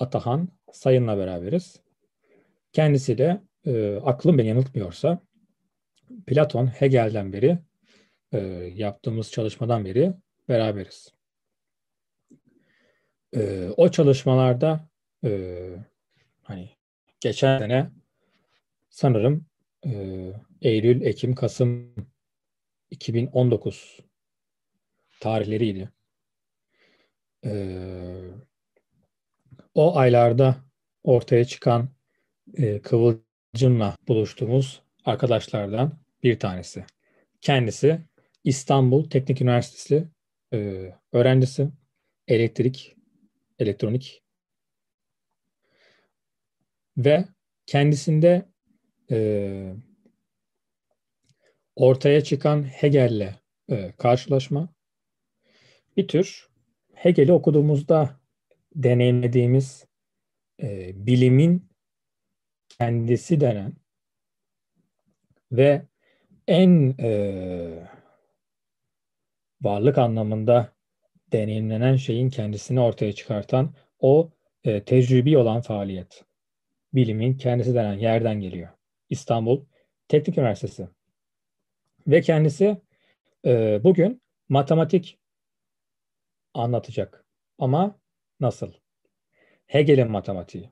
Atahan Sayın'la beraberiz. Kendisiyle e, aklım beni yanıltmıyorsa Platon, Hegel'den beri e, yaptığımız çalışmadan beri beraberiz. E, o çalışmalarda e, hani geçen sene sanırım e, Eylül, Ekim, Kasım 2019 tarihleriydi. Ee, o aylarda ortaya çıkan e, Kıvılcım'la buluştuğumuz arkadaşlardan bir tanesi. Kendisi İstanbul Teknik Üniversitesi e, öğrencisi, elektrik, elektronik ve kendisinde e, ortaya çıkan Hegel'le e, karşılaşma bir tür Hegel'i okuduğumuzda deneyimlediğimiz e, bilimin kendisi denen ve en e, varlık anlamında deneyimlenen şeyin kendisini ortaya çıkartan o e, tecrübi olan faaliyet. Bilimin kendisi denen yerden geliyor. İstanbul Teknik Üniversitesi. Ve kendisi e, bugün matematik anlatacak. Ama nasıl? Hegel'in matematiği.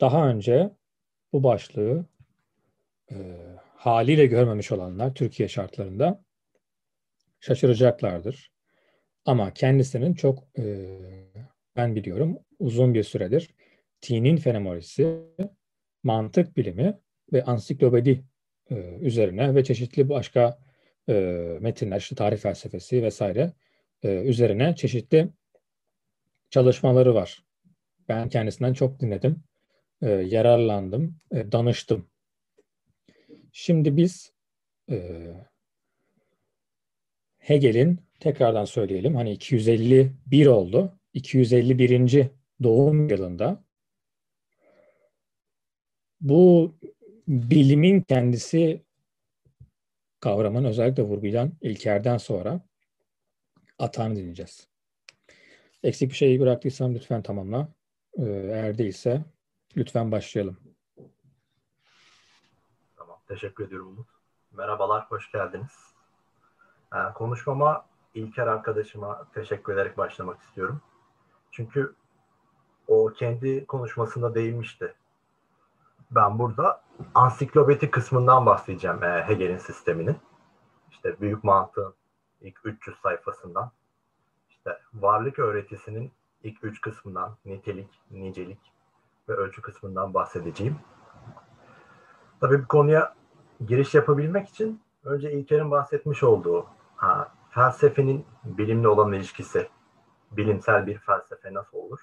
Daha önce bu başlığı e, haliyle görmemiş olanlar Türkiye şartlarında şaşıracaklardır. Ama kendisinin çok e, ben biliyorum uzun bir süredir tinin fenomenolojisi, mantık bilimi ve ansiklopedi e, üzerine ve çeşitli başka e, metinler, işte tarih felsefesi vesaire e, üzerine çeşitli çalışmaları var. Ben kendisinden çok dinledim, e, yararlandım, e, danıştım. Şimdi biz e, Hegel'in tekrardan söyleyelim hani 251 oldu. 251. doğum yılında bu bilimin kendisi kavramın özellikle vurgulayan İlker'den sonra atağını dinleyeceğiz. Eksik bir şey bıraktıysam lütfen tamamla. Ee, eğer değilse lütfen başlayalım. Tamam, teşekkür ediyorum Umut. Merhabalar, hoş geldiniz. Ee, konuşmama İlker arkadaşıma teşekkür ederek başlamak istiyorum. Çünkü o kendi konuşmasında değinmişti. Ben burada ansiklopedi kısmından bahsedeceğim e, Hegel'in sisteminin. İşte büyük mantığın ilk 300 sayfasından, işte varlık öğretisinin ilk 3 kısmından, nitelik, nicelik ve ölçü kısmından bahsedeceğim. Tabii bu konuya giriş yapabilmek için önce İlker'in bahsetmiş olduğu ha, felsefenin bilimle olan ilişkisi, bilimsel bir felsefe nasıl olur?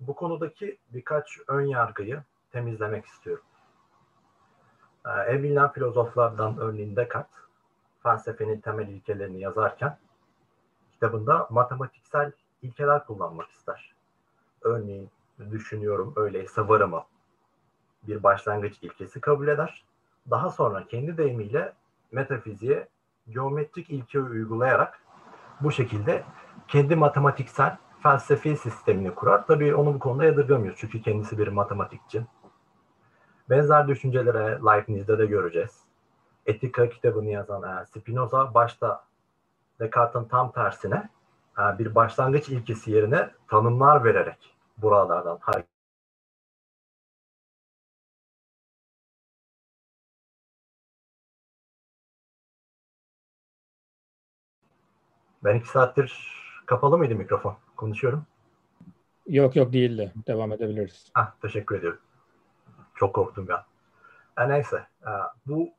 Bu konudaki birkaç ön yargıyı temizlemek istiyorum. Ee, en bilinen filozoflardan örneğin Descartes, felsefenin temel ilkelerini yazarken kitabında matematiksel ilkeler kullanmak ister. Örneğin düşünüyorum öyleyse varımı bir başlangıç ilkesi kabul eder. Daha sonra kendi deyimiyle metafiziğe geometrik ilke uygulayarak bu şekilde kendi matematiksel felsefi sistemini kurar. Tabii onu bu konuda yadırgamıyoruz çünkü kendisi bir matematikçi. Benzer düşüncelere Leibniz'de de göreceğiz. Etika kitabını yazan e, Spinoza başta Descartes'in tam tersine e, bir başlangıç ilkesi yerine tanımlar vererek buralardan hareket Ben iki saattir kapalı mıydı mikrofon? Konuşuyorum. Yok yok değildi. Devam edebiliriz. Ah, teşekkür ediyorum. Çok korktum ya. E, neyse. E, bu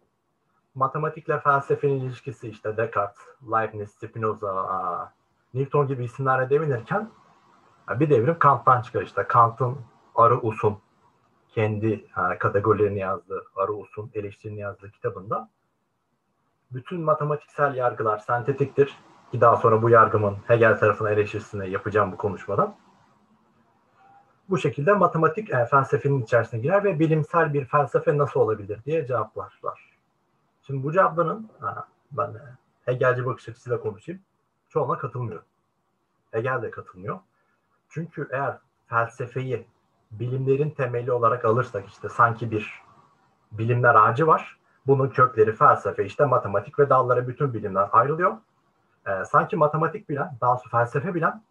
matematikle felsefenin ilişkisi işte Descartes, Leibniz, Spinoza, Newton gibi isimlerle devinirken bir devrim Kant'tan çıkar işte. Kant'ın Arı Us'un kendi kategorilerini yazdığı, Arı Us'un eleştirini yazdığı kitabında bütün matematiksel yargılar sentetiktir ki daha sonra bu yargımın Hegel tarafına eleştirisini yapacağım bu konuşmadan. Bu şekilde matematik e, felsefenin içerisine girer ve bilimsel bir felsefe nasıl olabilir diye cevaplarlar. Şimdi bu cevapların ben Hegelci bakış açısıyla konuşayım. Çoğuna katılmıyorum. Hegel de katılmıyor. Çünkü eğer felsefeyi bilimlerin temeli olarak alırsak işte sanki bir bilimler ağacı var. Bunun kökleri felsefe, işte matematik ve dallara bütün bilimler ayrılıyor. Ee, sanki matematik bilen, daha sonra felsefe bilen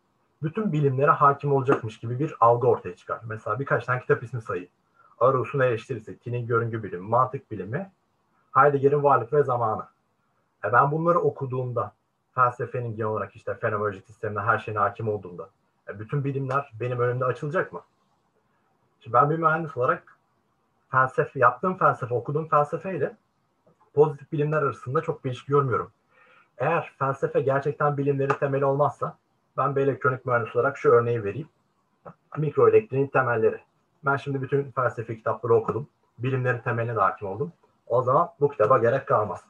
bütün bilimlere hakim olacakmış gibi bir algı ortaya çıkar. Mesela birkaç tane kitap ismi sayayım. Arus'un eleştirisi, Tin'in görüngü bilimi, mantık bilimi, Heidegger'in varlık ve zamanı. E ben bunları okuduğumda, felsefenin genel olarak işte fenomenolojik sistemine her şeyine hakim olduğumda, e bütün bilimler benim önümde açılacak mı? Şimdi ben bir mühendis olarak felsefe, yaptığım felsefe, okuduğum felsefeyle pozitif bilimler arasında çok bir ilişki görmüyorum. Eğer felsefe gerçekten bilimleri temeli olmazsa ben bir elektronik mühendis olarak şu örneği vereyim. Mikroelektriğin temelleri. Ben şimdi bütün felsefe kitapları okudum. Bilimlerin temeline de hakim oldum. O zaman bu kitaba gerek kalmaz.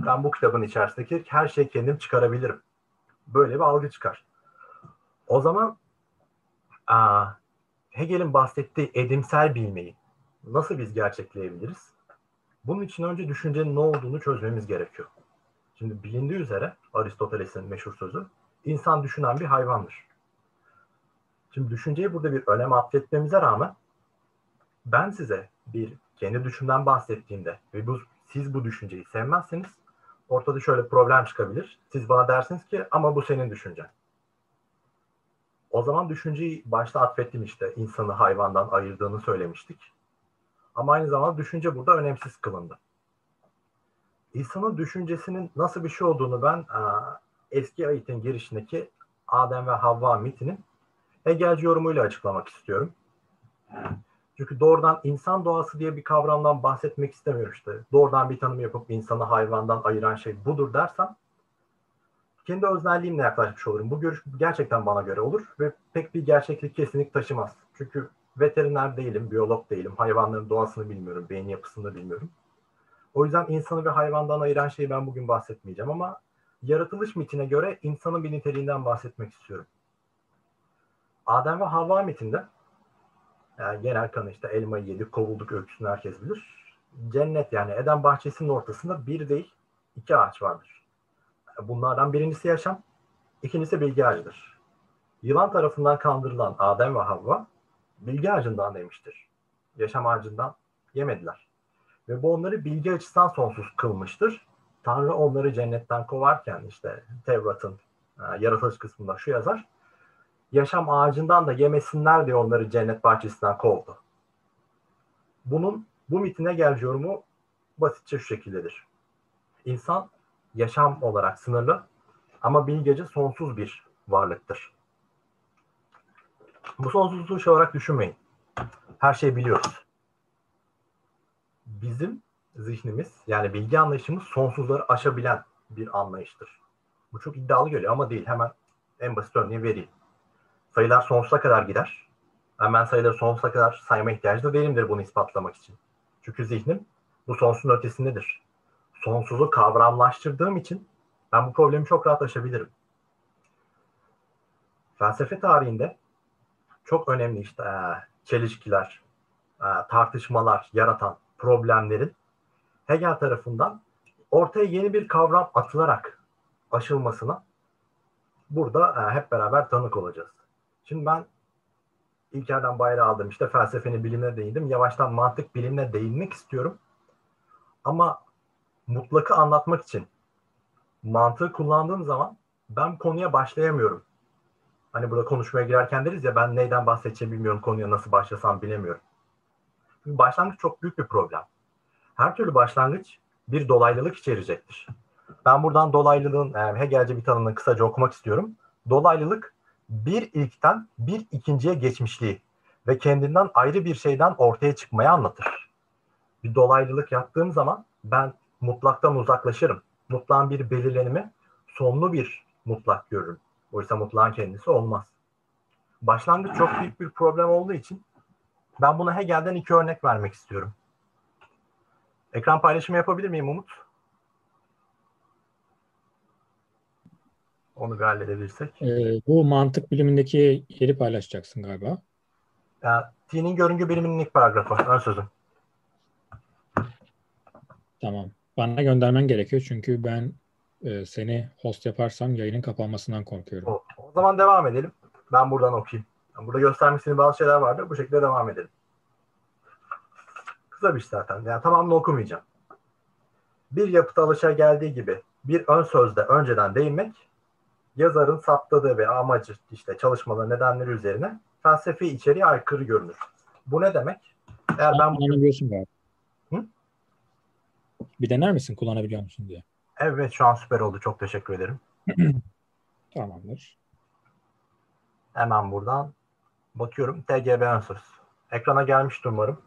Ben bu kitabın içerisindeki her şeyi kendim çıkarabilirim. Böyle bir algı çıkar. O zaman aa, Hegel'in bahsettiği edimsel bilmeyi nasıl biz gerçekleyebiliriz? Bunun için önce düşüncenin ne olduğunu çözmemiz gerekiyor. Şimdi bilindiği üzere Aristoteles'in meşhur sözü insan düşünen bir hayvandır. Şimdi düşünceyi burada bir önem atfetmemize rağmen ben size bir kendi düşünden bahsettiğimde ve bu, siz bu düşünceyi sevmezseniz ortada şöyle problem çıkabilir. Siz bana dersiniz ki ama bu senin düşüncen. O zaman düşünceyi başta atfettim işte insanı hayvandan ayırdığını söylemiştik. Ama aynı zamanda düşünce burada önemsiz kılındı. İnsanın düşüncesinin nasıl bir şey olduğunu ben eski ayetin girişindeki Adem ve Havva mitinin Hegelci yorumuyla açıklamak istiyorum. Çünkü doğrudan insan doğası diye bir kavramdan bahsetmek istemiyorum işte. Doğrudan bir tanım yapıp insanı hayvandan ayıran şey budur dersem kendi öznelliğimle yaklaşmış olurum. Bu görüş gerçekten bana göre olur ve pek bir gerçeklik kesinlik taşımaz. Çünkü veteriner değilim, biyolog değilim, hayvanların doğasını bilmiyorum, beyin yapısını bilmiyorum. O yüzden insanı ve hayvandan ayıran şeyi ben bugün bahsetmeyeceğim ama yaratılış mitine göre insanın bir niteliğinden bahsetmek istiyorum. Adem ve Havva mitinde yani genel kanı işte elmayı yedik, kovulduk öyküsünü herkes bilir. Cennet yani Eden bahçesinin ortasında bir değil iki ağaç vardır. Bunlardan birincisi yaşam, ikincisi bilgi ağacıdır. Yılan tarafından kandırılan Adem ve Havva bilgi ağacından demiştir. Yaşam ağacından yemediler. Ve bu onları bilgi açısından sonsuz kılmıştır. Tanrı onları cennetten kovarken işte Tevrat'ın e, yaratılış kısmında şu yazar. Yaşam ağacından da yemesinler diye onları cennet bahçesinden kovdu. Bunun bu mitine gel yorumu basitçe şu şekildedir. İnsan yaşam olarak sınırlı ama bilgece sonsuz bir varlıktır. Bu sonsuzluğu şey olarak düşünmeyin. Her şeyi biliyoruz. Bizim zihnimiz yani bilgi anlayışımız sonsuzları aşabilen bir anlayıştır. Bu çok iddialı geliyor ama değil. Hemen en basit örneği vereyim. Sayılar sonsuza kadar gider. Hemen sayıları sonsuza kadar sayma ihtiyacı da benimdir bunu ispatlamak için. Çünkü zihnim bu sonsuzun ötesindedir. Sonsuzu kavramlaştırdığım için ben bu problemi çok rahat aşabilirim. Felsefe tarihinde çok önemli işte e, çelişkiler, e, tartışmalar yaratan problemlerin Hegel tarafından ortaya yeni bir kavram atılarak aşılmasına burada e, hep beraber tanık olacağız. Şimdi ben İlker'den bayrağı aldım. İşte felsefenin bilimine değindim. Yavaştan mantık bilimine değinmek istiyorum. Ama mutlakı anlatmak için mantığı kullandığım zaman ben konuya başlayamıyorum. Hani burada konuşmaya girerken deriz ya ben neyden bahsedeceğimi bilmiyorum, konuya nasıl başlasam bilemiyorum. Çünkü başlangıç çok büyük bir problem. Her türlü başlangıç bir dolaylılık içerecektir. Ben buradan dolaylılığın yani Hegelci bir tanımını kısaca okumak istiyorum. Dolaylılık bir ilkten bir ikinciye geçmişliği ve kendinden ayrı bir şeyden ortaya çıkmayı anlatır. Bir dolaylılık yaptığım zaman ben mutlaktan uzaklaşırım. Mutlağın bir belirlenimi sonlu bir mutlak görürüm. Oysa mutlağın kendisi olmaz. Başlangıç çok büyük bir problem olduğu için ben buna Hegel'den iki örnek vermek istiyorum. Ekran paylaşımı yapabilir miyim Umut? Onu bir halledebilirsek. Ee, bu mantık bilimindeki yeri paylaşacaksın galiba. Ya, T'nin görüngü biliminin ilk paragrafı. Ön sözüm. Tamam. Bana göndermen gerekiyor çünkü ben e, seni host yaparsam yayının kapanmasından korkuyorum. O, o zaman devam edelim. Ben buradan okuyayım. Yani burada göstermek istediğim bazı şeyler vardı. Bu şekilde devam edelim. Kısa bir şey zaten. Yani tamamını okumayacağım. Bir yapıta alışa geldiği gibi bir ön sözde önceden değinmek yazarın saptadığı ve amacı işte çalışmaları nedenleri üzerine felsefi içeriğe aykırı görünür. Bu ne demek? Eğer ben kullanabiliyorsun galiba. Hı? Bir dener misin kullanabiliyor musun diye. Evet şu an süper oldu. Çok teşekkür ederim. Tamamdır. Hemen buradan bakıyorum. TGB söz. Ekrana gelmiştir umarım.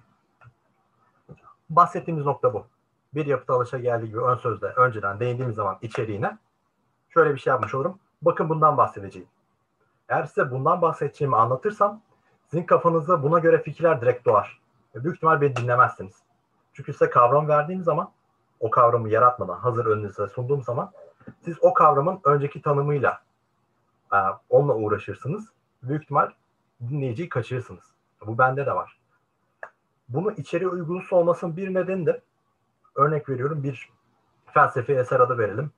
Bahsettiğimiz nokta bu. Bir yapıta alışa geldiği gibi ön sözde önceden değindiğimiz zaman içeriğine şöyle bir şey yapmış olurum. Bakın bundan bahsedeceğim. Eğer size bundan bahsedeceğimi anlatırsam sizin kafanızda buna göre fikirler direkt doğar. Ve büyük ihtimal beni dinlemezsiniz. Çünkü size kavram verdiğim zaman o kavramı yaratmadan hazır önünüze sunduğum zaman siz o kavramın önceki tanımıyla e, onunla uğraşırsınız. Büyük ihtimal dinleyiciyi kaçırırsınız. Bu bende de var. Bunu içeri uygunsuz olmasının bir nedeni de örnek veriyorum bir felsefi eser adı verelim.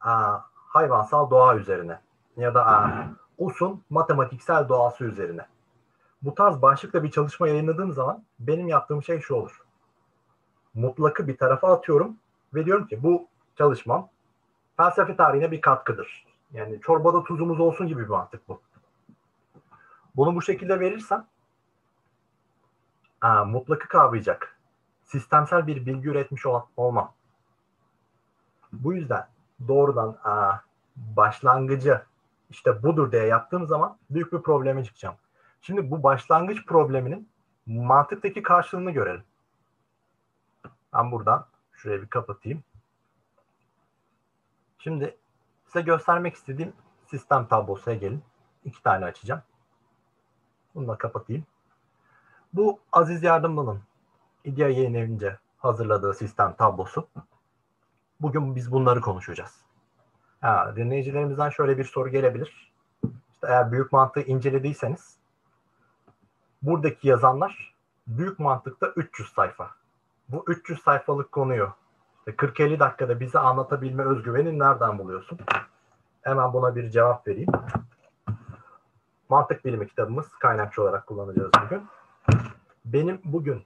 Aa, hayvansal doğa üzerine ya da US'un matematiksel doğası üzerine. Bu tarz başlıkla bir çalışma yayınladığım zaman benim yaptığım şey şu olur. Mutlakı bir tarafa atıyorum ve diyorum ki bu çalışmam felsefe tarihine bir katkıdır. Yani çorbada tuzumuz olsun gibi bir mantık bu. Bunu bu şekilde verirsem aa, mutlakı kavrayacak sistemsel bir bilgi üretmiş ol- olmam. Bu yüzden doğrudan aa, başlangıcı işte budur diye yaptığım zaman büyük bir probleme çıkacağım. Şimdi bu başlangıç probleminin mantıktaki karşılığını görelim. Ben buradan şuraya bir kapatayım. Şimdi size göstermek istediğim sistem tablosuna gelin. İki tane açacağım. Bunu da kapatayım. Bu Aziz Yardımlı'nın İdea Yayın Evi'nce hazırladığı sistem tablosu. Bugün biz bunları konuşacağız. Ha, dinleyicilerimizden şöyle bir soru gelebilir. İşte eğer büyük mantığı incelediyseniz buradaki yazanlar büyük mantıkta 300 sayfa. Bu 300 sayfalık konuyu 40-50 dakikada bize anlatabilme özgüveni nereden buluyorsun? Hemen buna bir cevap vereyim. Mantık bilimi kitabımız kaynakçı olarak kullanacağız bugün. Benim bugün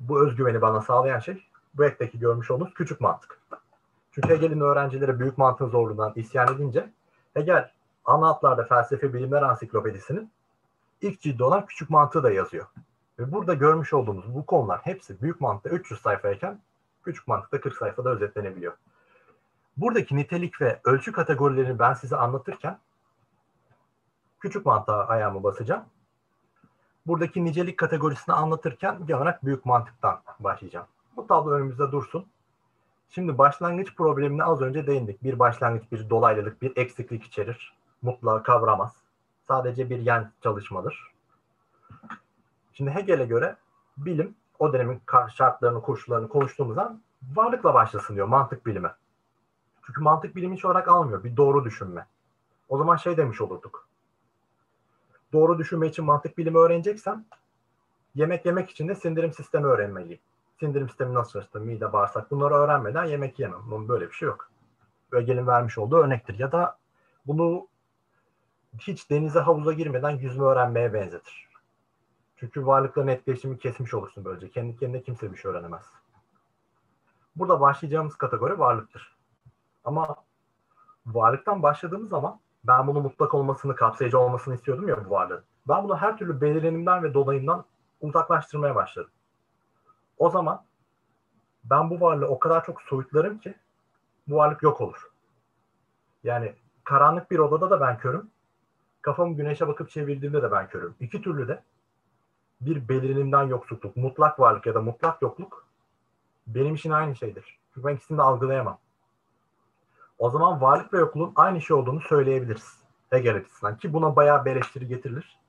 bu özgüveni bana sağlayan şey bu ekteki görmüş olduğunuz küçük mantık. Çünkü Hegel'in öğrencileri büyük mantığın zorluğundan isyan edince Hegel ana hatlarda felsefe bilimler ansiklopedisinin ilk cildi olan küçük mantığı da yazıyor. Ve burada görmüş olduğumuz bu konular hepsi büyük mantıkta 300 sayfayken küçük mantıkta 40 sayfada özetlenebiliyor. Buradaki nitelik ve ölçü kategorilerini ben size anlatırken küçük mantığa ayağımı basacağım. Buradaki nicelik kategorisini anlatırken genel olarak büyük mantıktan başlayacağım. Bu tablo önümüzde dursun. Şimdi başlangıç problemine az önce değindik. Bir başlangıç bir dolaylılık, bir eksiklik içerir. Mutlağı kavramaz. Sadece bir yen çalışmadır. Şimdi Hegel'e göre bilim o dönemin şartlarını, koşullarını konuştuğumuz zaman varlıkla başlasın diyor mantık bilimi. Çünkü mantık bilimi hiç olarak almıyor. Bir doğru düşünme. O zaman şey demiş olurduk. Doğru düşünme için mantık bilimi öğreneceksem yemek yemek için de sindirim sistemi öğrenmeliyim. Sindirim sistemi nasıl çalışır? Mide, bağırsak bunları öğrenmeden yemek yemem. Bunun böyle bir şey yok. Ögel'in vermiş olduğu örnektir. Ya da bunu hiç denize havuza girmeden yüzme öğrenmeye benzetir. Çünkü varlıkların etkileşimi kesmiş olursun böylece. Kendi kendine kimse bir şey öğrenemez. Burada başlayacağımız kategori varlıktır. Ama varlıktan başladığımız zaman ben bunu mutlak olmasını, kapsayıcı olmasını istiyordum ya bu varlığın. Ben bunu her türlü belirlenimden ve dolayından uzaklaştırmaya başladım. O zaman ben bu varlığı o kadar çok soyutlarım ki bu varlık yok olur. Yani karanlık bir odada da ben körüm. Kafamı güneşe bakıp çevirdiğimde de ben körüm. İki türlü de bir belirinimden yoksulluk, mutlak varlık ya da mutlak yokluk benim için aynı şeydir. Çünkü ben ikisini de algılayamam. O zaman varlık ve yokluğun aynı şey olduğunu söyleyebiliriz. Hegel açısından ki buna bayağı bir eleştiri getirilir.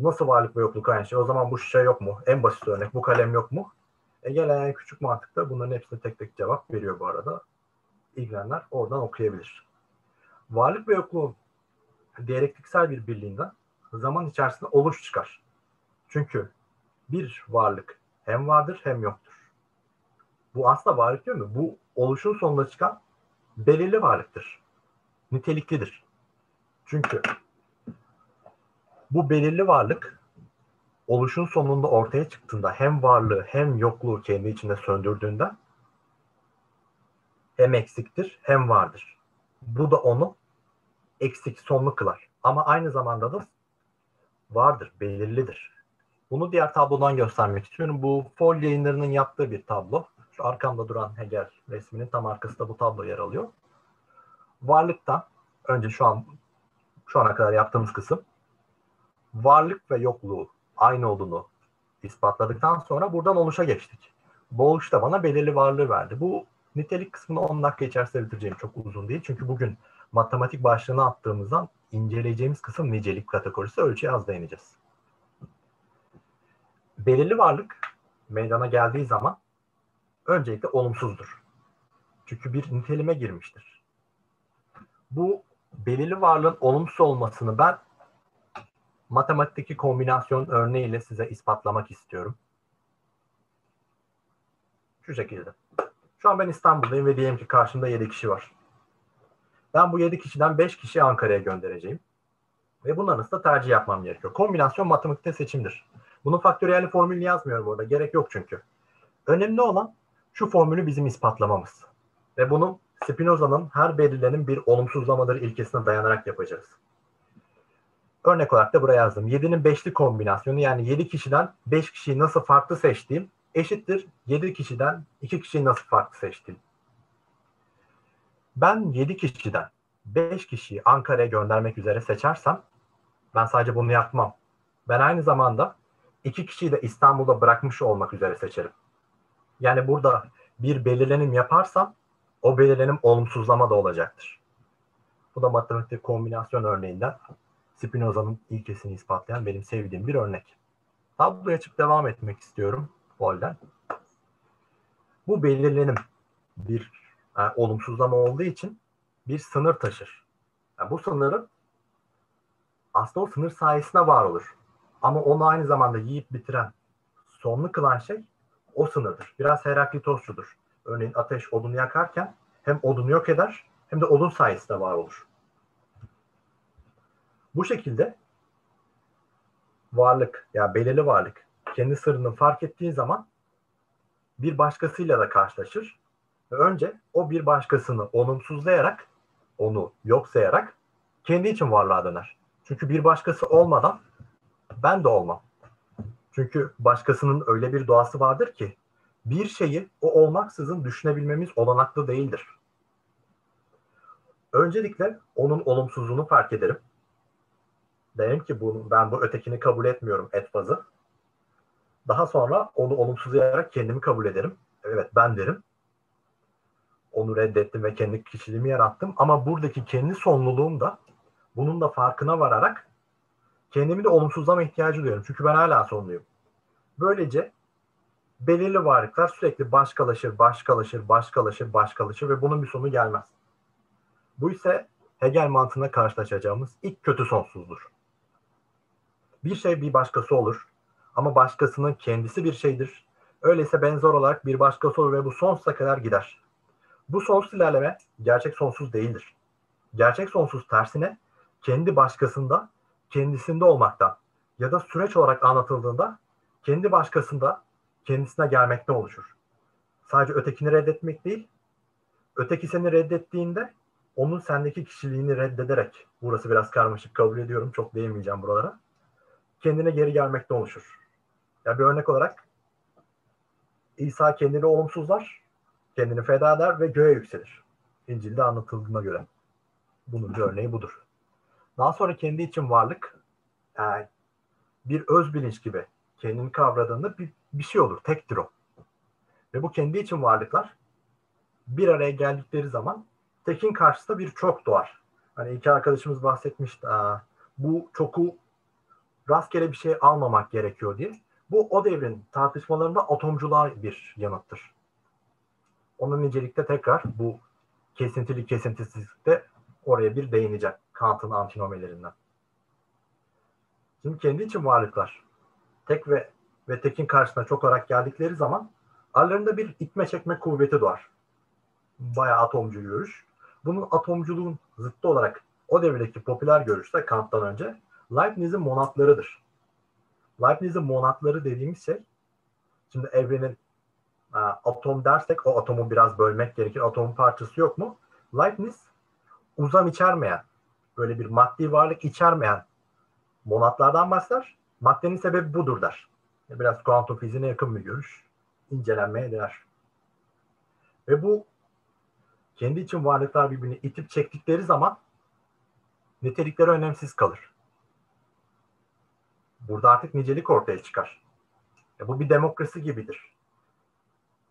Nasıl varlık ve yokluk aynı şey? O zaman bu şişe yok mu? En basit örnek bu kalem yok mu? Hegel en küçük mantıkta bunların hepsine tek tek cevap veriyor bu arada. İlgilenenler oradan okuyabilir. Varlık ve yokluğun diyalektiksel bir birliğinden zaman içerisinde oluş çıkar. Çünkü bir varlık hem vardır hem yoktur. Bu aslında varlık değil mi? Bu oluşun sonunda çıkan belirli varlıktır. Niteliklidir. Çünkü Bu belirli varlık oluşun sonunda ortaya çıktığında hem varlığı hem yokluğu kendi içinde söndürdüğünde hem eksiktir hem vardır. Bu da onu eksik sonlu kılar. Ama aynı zamanda da vardır, belirlidir. Bunu diğer tablodan göstermek istiyorum. Bu Fol yayınlarının yaptığı bir tablo. Şu arkamda duran Hegel resminin tam arkasında bu tablo yer alıyor. Varlıktan önce şu an şu ana kadar yaptığımız kısım varlık ve yokluğu aynı olduğunu ispatladıktan sonra buradan oluşa geçtik. Bu da bana belirli varlığı verdi. Bu nitelik kısmını 10 dakika içerisinde bitireceğim. Çok uzun değil. Çünkü bugün matematik başlığını attığımızdan inceleyeceğimiz kısım nicelik kategorisi ölçüye az değineceğiz. Belirli varlık meydana geldiği zaman öncelikle olumsuzdur. Çünkü bir nitelime girmiştir. Bu belirli varlığın olumsuz olmasını ben matematikteki kombinasyon örneğiyle size ispatlamak istiyorum. Şu şekilde. Şu an ben İstanbul'dayım ve diyelim ki karşımda 7 kişi var. Ben bu 7 kişiden 5 kişiyi Ankara'ya göndereceğim. Ve bunun arasında tercih yapmam gerekiyor. Kombinasyon matematikte seçimdir. Bunun faktöriyel formülünü yazmıyorum burada. Gerek yok çünkü. Önemli olan şu formülü bizim ispatlamamız. Ve bunu Spinoza'nın her belirlenin bir olumsuzlamadır ilkesine dayanarak yapacağız. Örnek olarak da buraya yazdım. 7'nin 5'li kombinasyonu yani 7 kişiden 5 kişiyi nasıl farklı seçtiğim eşittir 7 kişiden 2 kişiyi nasıl farklı seçtiğim. Ben 7 kişiden 5 kişiyi Ankara'ya göndermek üzere seçersem ben sadece bunu yapmam. Ben aynı zamanda 2 kişiyi de İstanbul'da bırakmış olmak üzere seçerim. Yani burada bir belirlenim yaparsam o belirlenim olumsuzlama da olacaktır. Bu da matematik kombinasyon örneğinden Spinoza'nın ilkesini ispatlayan benim sevdiğim bir örnek. Tabloyu açıp devam etmek istiyorum Paul'den. Bu belirlenim bir e, olumsuzlama olduğu için bir sınır taşır. Yani bu sınırın aslında o sınır sayesinde var olur. Ama onu aynı zamanda yiyip bitiren, sonlu kılan şey o sınırdır. Biraz Heraklitosçudur. Örneğin ateş odunu yakarken hem odunu yok eder hem de odun sayesinde var olur. Bu şekilde varlık ya yani belirli varlık kendi sırrını fark ettiği zaman bir başkasıyla da karşılaşır. Ve önce o bir başkasını olumsuzlayarak, onu yok sayarak kendi için varlığa döner. Çünkü bir başkası olmadan ben de olmam. Çünkü başkasının öyle bir doğası vardır ki bir şeyi o olmaksızın düşünebilmemiz olanaklı değildir. Öncelikle onun olumsuzluğunu fark ederim. Derim ki bunu, ben bu ötekini kabul etmiyorum et fazı. Daha sonra onu olumsuzlayarak kendimi kabul ederim. Evet ben derim. Onu reddettim ve kendi kişiliğimi yarattım. Ama buradaki kendi sonluluğum da bunun da farkına vararak kendimi de olumsuzlama ihtiyacı duyuyorum. Çünkü ben hala sonluyum. Böylece belirli varlıklar sürekli başkalaşır, başkalaşır, başkalaşır, başkalaşır ve bunun bir sonu gelmez. Bu ise Hegel mantığına karşılaşacağımız ilk kötü sonsuzdur. Bir şey bir başkası olur ama başkasının kendisi bir şeydir. Öyleyse benzer olarak bir başkası olur ve bu sonsuza kadar gider. Bu sonsuz ilerleme gerçek sonsuz değildir. Gerçek sonsuz tersine kendi başkasında, kendisinde olmaktan ya da süreç olarak anlatıldığında kendi başkasında kendisine gelmekte oluşur. Sadece ötekini reddetmek değil, öteki seni reddettiğinde onun sendeki kişiliğini reddederek, burası biraz karmaşık kabul ediyorum, çok değinmeyeceğim buralara, kendine geri gelmekte oluşur. Ya yani bir örnek olarak İsa kendini olumsuzlar, kendini feda eder ve göğe yükselir. İncil'de anlatıldığına göre. Bunun bir örneği budur. Daha sonra kendi için varlık yani bir öz bilinç gibi kendini kavradığında bir, bir şey olur. Tektir o. Ve bu kendi için varlıklar bir araya geldikleri zaman tekin karşısında bir çok doğar. Hani iki arkadaşımız bahsetmişti. Bu çoku rastgele bir şey almamak gerekiyor diye. Bu o devrin tartışmalarında atomcular bir yanıttır. Onun nicelikte tekrar bu kesintili kesintisizlikte oraya bir değinecek Kant'ın antinomelerinden. Şimdi kendi için varlıklar tek ve ve tekin karşısına çok olarak geldikleri zaman aralarında bir itme çekme kuvveti doğar. Bayağı atomcu görüş. Bunun atomculuğun zıttı olarak o devirdeki popüler görüşte Kant'tan önce Leibniz'in monatlarıdır. Leibniz'in monatları dediğimiz şey şimdi evrenin e, atom dersek o atomu biraz bölmek gerekir. Atomun parçası yok mu? Leibniz uzam içermeyen, böyle bir maddi varlık içermeyen monatlardan bahseder. Maddenin sebebi budur der. Biraz kuantum fiziğine yakın bir görüş. İncelenmeye değer. Ve bu kendi için varlıklar birbirini itip çektikleri zaman nitelikleri önemsiz kalır. Burada artık nicelik ortaya çıkar. E bu bir demokrasi gibidir.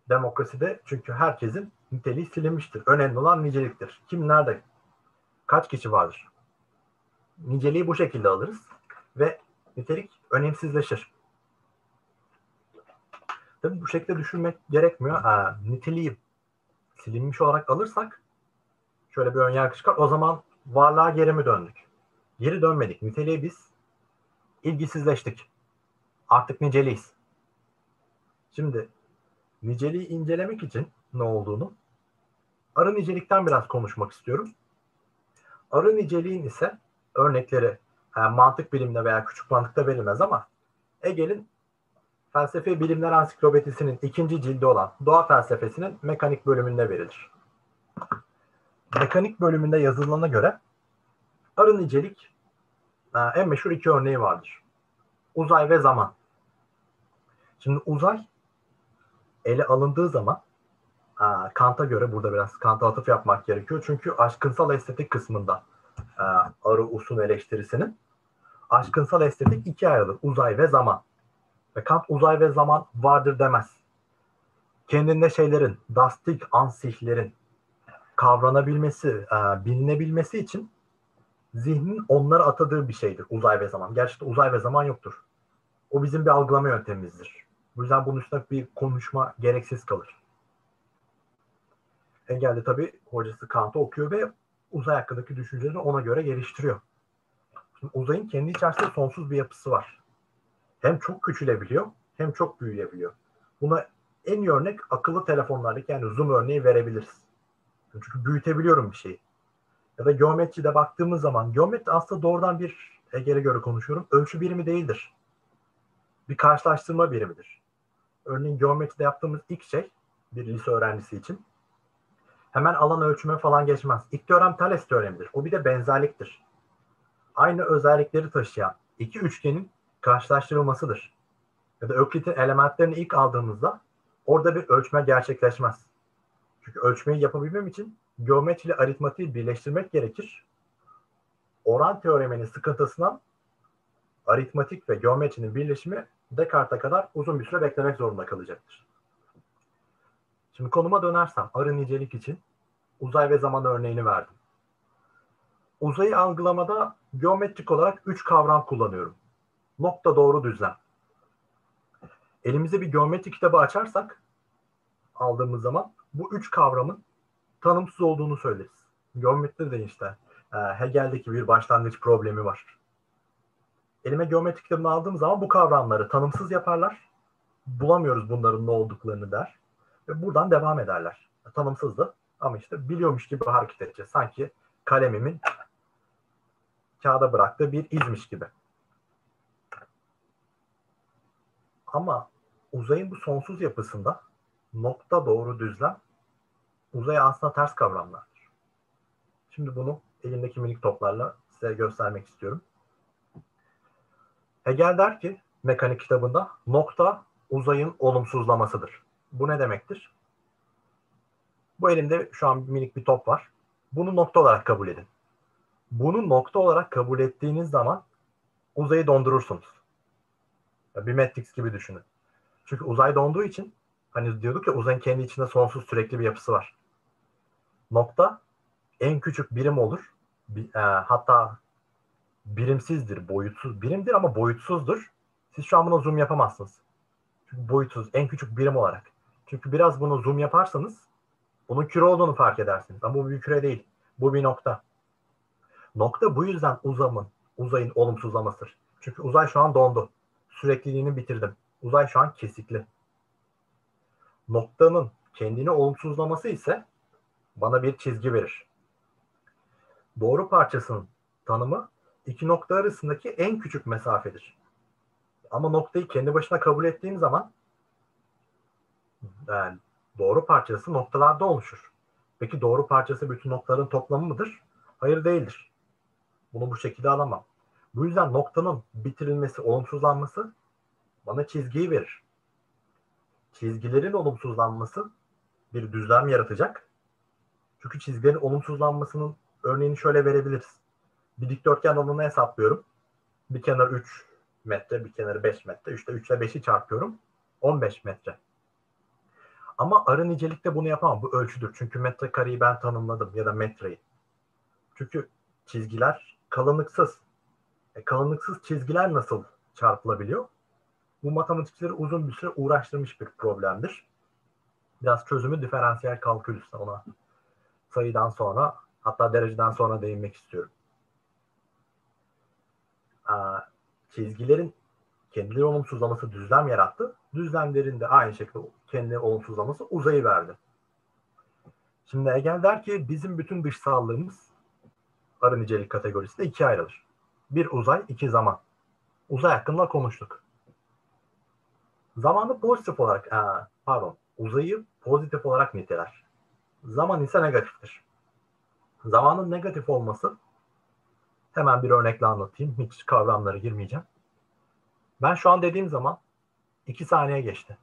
Demokraside çünkü herkesin niteliği silinmiştir. Önemli olan niceliktir. Kim nerede? Kaç kişi vardır? Niceliği bu şekilde alırız ve nitelik önemsizleşir. Tabii bu şekilde düşünmek gerekmiyor. Ha, niteliği silinmiş olarak alırsak şöyle bir önyargı çıkar. O zaman varlığa geri mi döndük? Geri dönmedik. Niteliği biz ilgisizleştik. Artık niceliyiz. Şimdi niceliği incelemek için ne olduğunu arı nicelikten biraz konuşmak istiyorum. Arı niceliğin ise örnekleri yani mantık bilimde veya küçük mantıkta verilmez ama Hegel'in Felsefe Bilimler Ansiklopedisi'nin ikinci cildi olan Doğa Felsefesi'nin mekanik bölümünde verilir. Mekanik bölümünde yazılana göre arı nicelik en meşhur iki örneği vardır. Uzay ve zaman. Şimdi uzay ele alındığı zaman Kant'a göre burada biraz Kant'a atıf yapmak gerekiyor. Çünkü aşkınsal estetik kısmında arı usun eleştirisinin aşkınsal estetik iki ayrılır. Uzay ve zaman. Ve Kant uzay ve zaman vardır demez. Kendinde şeylerin, dastik ansihlerin kavranabilmesi, bilinebilmesi için zihnin onlara atadığı bir şeydir uzay ve zaman. Gerçekten uzay ve zaman yoktur. O bizim bir algılama yöntemimizdir. Bu yüzden bunun üstüne bir konuşma gereksiz kalır. Hegel de tabii hocası Kant'ı okuyor ve uzay hakkındaki düşüncelerini ona göre geliştiriyor. Şimdi uzayın kendi içerisinde sonsuz bir yapısı var. Hem çok küçülebiliyor hem çok büyüyebiliyor. Buna en iyi örnek akıllı telefonlardaki yani zoom örneği verebiliriz. Çünkü büyütebiliyorum bir şeyi. Ya da geometride baktığımız zaman geometri aslında doğrudan bir Hegel'e göre konuşuyorum. Ölçü birimi değildir. Bir karşılaştırma birimidir. Örneğin geometride yaptığımız ilk şey bir lise öğrencisi için hemen alan ölçüme falan geçmez. İlk teorem Thales teoremidir. O bir de benzerliktir. Aynı özellikleri taşıyan iki üçgenin karşılaştırılmasıdır. Ya da Öklit'in elementlerini ilk aldığımızda orada bir ölçme gerçekleşmez. Çünkü ölçmeyi yapabilmem için geometri ile aritmatiği birleştirmek gerekir. Oran teoreminin sıkıntısından aritmatik ve geometrinin birleşimi Descartes'e kadar uzun bir süre beklemek zorunda kalacaktır. Şimdi konuma dönersem arı nicelik için uzay ve zaman örneğini verdim. Uzayı algılamada geometrik olarak üç kavram kullanıyorum. Nokta doğru düzlem. Elimize bir geometri kitabı açarsak aldığımız zaman bu üç kavramın tanımsız olduğunu söyleriz. Geometri de işte e, Hegel'deki bir başlangıç problemi var. Elime geometri kitabını aldığım zaman bu kavramları tanımsız yaparlar. Bulamıyoruz bunların ne olduklarını der. Ve buradan devam ederler. Tanımsızdı ama işte biliyormuş gibi hareket edeceğiz. Sanki kalemimin kağıda bıraktığı bir izmiş gibi. Ama uzayın bu sonsuz yapısında nokta doğru düzlem uzay aslında ters kavramlardır. Şimdi bunu elimdeki minik toplarla size göstermek istiyorum. Hegel der ki mekanik kitabında nokta uzayın olumsuzlamasıdır. Bu ne demektir? Bu elimde şu an minik bir top var. Bunu nokta olarak kabul edin. Bunu nokta olarak kabul ettiğiniz zaman uzayı dondurursunuz. Bir Matrix gibi düşünün. Çünkü uzay donduğu için hani diyorduk ya uzayın kendi içinde sonsuz sürekli bir yapısı var. Nokta en küçük birim olur. Bir, e, hatta birimsizdir, boyutsuz. Birimdir ama boyutsuzdur. Siz şu an buna zoom yapamazsınız. Çünkü boyutsuz, en küçük birim olarak. Çünkü biraz bunu zoom yaparsanız bunun küre olduğunu fark edersiniz. Ama bu bir küre değil. Bu bir nokta. Nokta bu yüzden uzamın, uzayın olumsuzlamasıdır. Çünkü uzay şu an dondu. Sürekliliğini bitirdim. Uzay şu an kesikli. Noktanın kendini olumsuzlaması ise bana bir çizgi verir. Doğru parçasının tanımı iki nokta arasındaki en küçük mesafedir. Ama noktayı kendi başına kabul ettiğim zaman yani doğru parçası noktalarda oluşur. Peki doğru parçası bütün noktaların toplamı mıdır? Hayır değildir. Bunu bu şekilde alamam. Bu yüzden noktanın bitirilmesi, olumsuzlanması bana çizgiyi verir. Çizgilerin olumsuzlanması bir düzlem yaratacak. Çünkü çizgilerin olumsuzlanmasının örneğini şöyle verebiliriz. Bir dikdörtgen alanını hesaplıyorum. Bir kenar 3 metre, bir kenarı 5 metre. 3'te 3 ile 5'i çarpıyorum. 15 metre. Ama arı nicelikte bunu yapamam. Bu ölçüdür. Çünkü metrekareyi ben tanımladım ya da metreyi. Çünkü çizgiler kalınlıksız. E, kalınlıksız çizgiler nasıl çarpılabiliyor? Bu matematikçileri uzun bir süre uğraştırmış bir problemdir. Biraz çözümü diferansiyel kalkülüs ona sayıdan sonra hatta dereceden sonra değinmek istiyorum. Aa, çizgilerin kendileri olumsuzlaması düzlem yarattı. Düzlemlerin de aynı şekilde kendi olumsuzlaması uzayı verdi. Şimdi Hegel der ki bizim bütün dışsallığımız arı nicelik kategorisinde ikiye ayrılır. Bir uzay, iki zaman. Uzay hakkında konuştuk. Zamanı pozitif olarak, aa, pardon, uzayı pozitif olarak niteler. Zaman ise negatiftir. Zamanın negatif olması, hemen bir örnekle anlatayım, hiç kavramlara girmeyeceğim. Ben şu an dediğim zaman iki saniye geçti.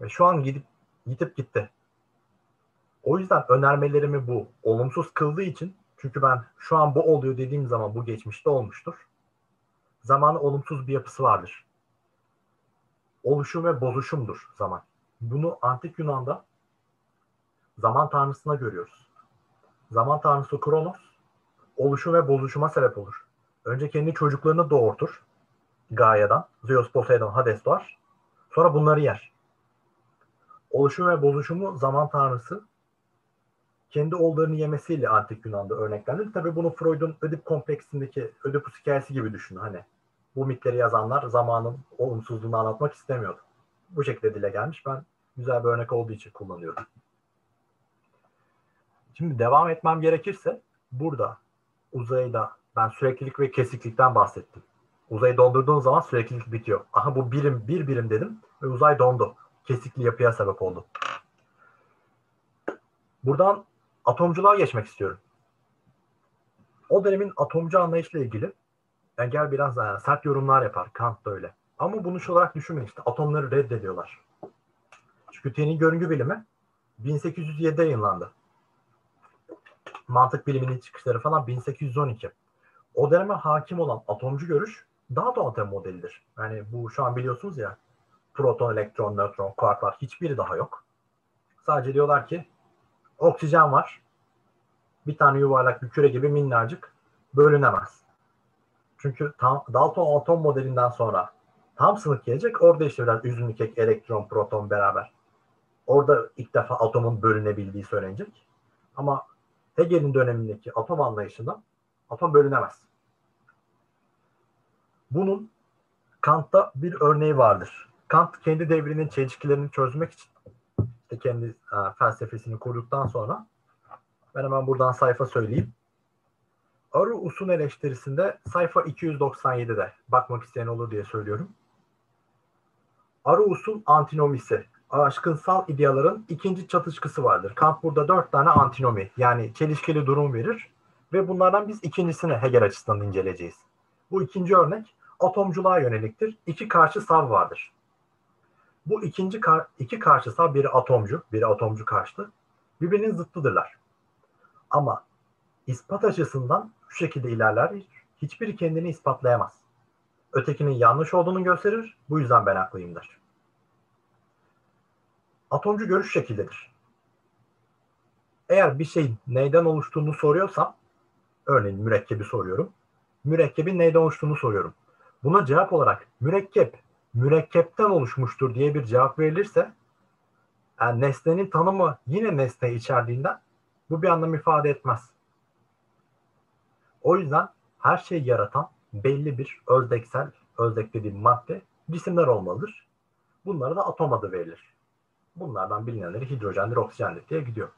Ve şu an gidip gidip gitti. O yüzden önermelerimi bu olumsuz kıldığı için çünkü ben şu an bu oluyor dediğim zaman bu geçmişte olmuştur. Zamanın olumsuz bir yapısı vardır. Oluşum ve bozuşumdur zaman. Bunu antik Yunan'da zaman tanrısına görüyoruz. Zaman tanrısı Kronos oluşum ve bozuşuma sebep olur. Önce kendi çocuklarını doğurtur. Gaia'dan. Zeus, Poseidon, Hades doğar. Sonra bunları yer. Oluşum ve bozuşumu zaman tanrısı kendi oğullarını yemesiyle antik Yunan'da örneklendir. Tabi bunu Freud'un Ödip kompleksindeki Ödipus hikayesi gibi düşün. Hani bu mitleri yazanlar zamanın olumsuzluğunu anlatmak istemiyordu. Bu şekilde dile gelmiş. Ben güzel bir örnek olduğu için kullanıyorum. Şimdi devam etmem gerekirse burada uzayda ben süreklilik ve kesiklikten bahsettim. Uzayı dondurduğun zaman süreklilik bitiyor. Aha bu birim bir birim dedim ve uzay dondu. Kesikli yapıya sebep oldu. Buradan atomculuğa geçmek istiyorum. O dönemin atomcu anlayışla ilgili Engel biraz daha sert yorumlar yapar. Kant da öyle. Ama bunu şu olarak düşünmeyin işte. Atomları reddediyorlar. Çünkü tenin görüngü bilimi 1807'de yayınlandı. Mantık biliminin çıkışları falan 1812. O döneme hakim olan atomcu görüş daha da atom modelidir. Yani bu şu an biliyorsunuz ya proton, elektron, nötron, kuarklar hiçbiri daha yok. Sadece diyorlar ki oksijen var. Bir tane yuvarlak bir küre gibi minnacık bölünemez. Çünkü tam, Dalton atom modelinden sonra tam sınıf gelecek. Orada işte biraz üzümlü kek, elektron, proton beraber. Orada ilk defa atomun bölünebildiği söylenecek. Ama Hegel'in dönemindeki atom anlayışında atom bölünemez. Bunun Kant'ta bir örneği vardır. Kant kendi devrinin çelişkilerini çözmek için işte kendi e, felsefesini kurduktan sonra ben hemen buradan sayfa söyleyeyim. Arı Usun eleştirisinde sayfa 297'de bakmak isteyen olur diye söylüyorum. Arı Usun antinomisi, aşkınsal ideaların ikinci çatışkısı vardır. Kant burada dört tane antinomi yani çelişkili durum verir ve bunlardan biz ikincisini Hegel açısından inceleyeceğiz. Bu ikinci örnek atomculuğa yöneliktir. İki karşı sav vardır. Bu ikinci kar, iki karşı sav biri atomcu, biri atomcu karşıtı. Birbirinin zıttıdırlar. Ama ispat açısından şu şekilde ilerler. Hiçbiri kendini ispatlayamaz. Ötekinin yanlış olduğunu gösterir. Bu yüzden ben haklıyım der. Atomcu görüş şekildedir. Eğer bir şeyin neyden oluştuğunu soruyorsam, örneğin mürekkebi soruyorum. Mürekkebin neyden oluştuğunu soruyorum. Buna cevap olarak mürekkep, mürekkepten oluşmuştur diye bir cevap verilirse, yani nesnenin tanımı yine nesne içerdiğinden bu bir anlam ifade etmez. O yüzden her şeyi yaratan belli bir özdeksel, özdek dediğim madde cisimler olmalıdır. Bunlara da atom adı verilir. Bunlardan bilinenleri hidrojendir, oksijendir diye gidiyor.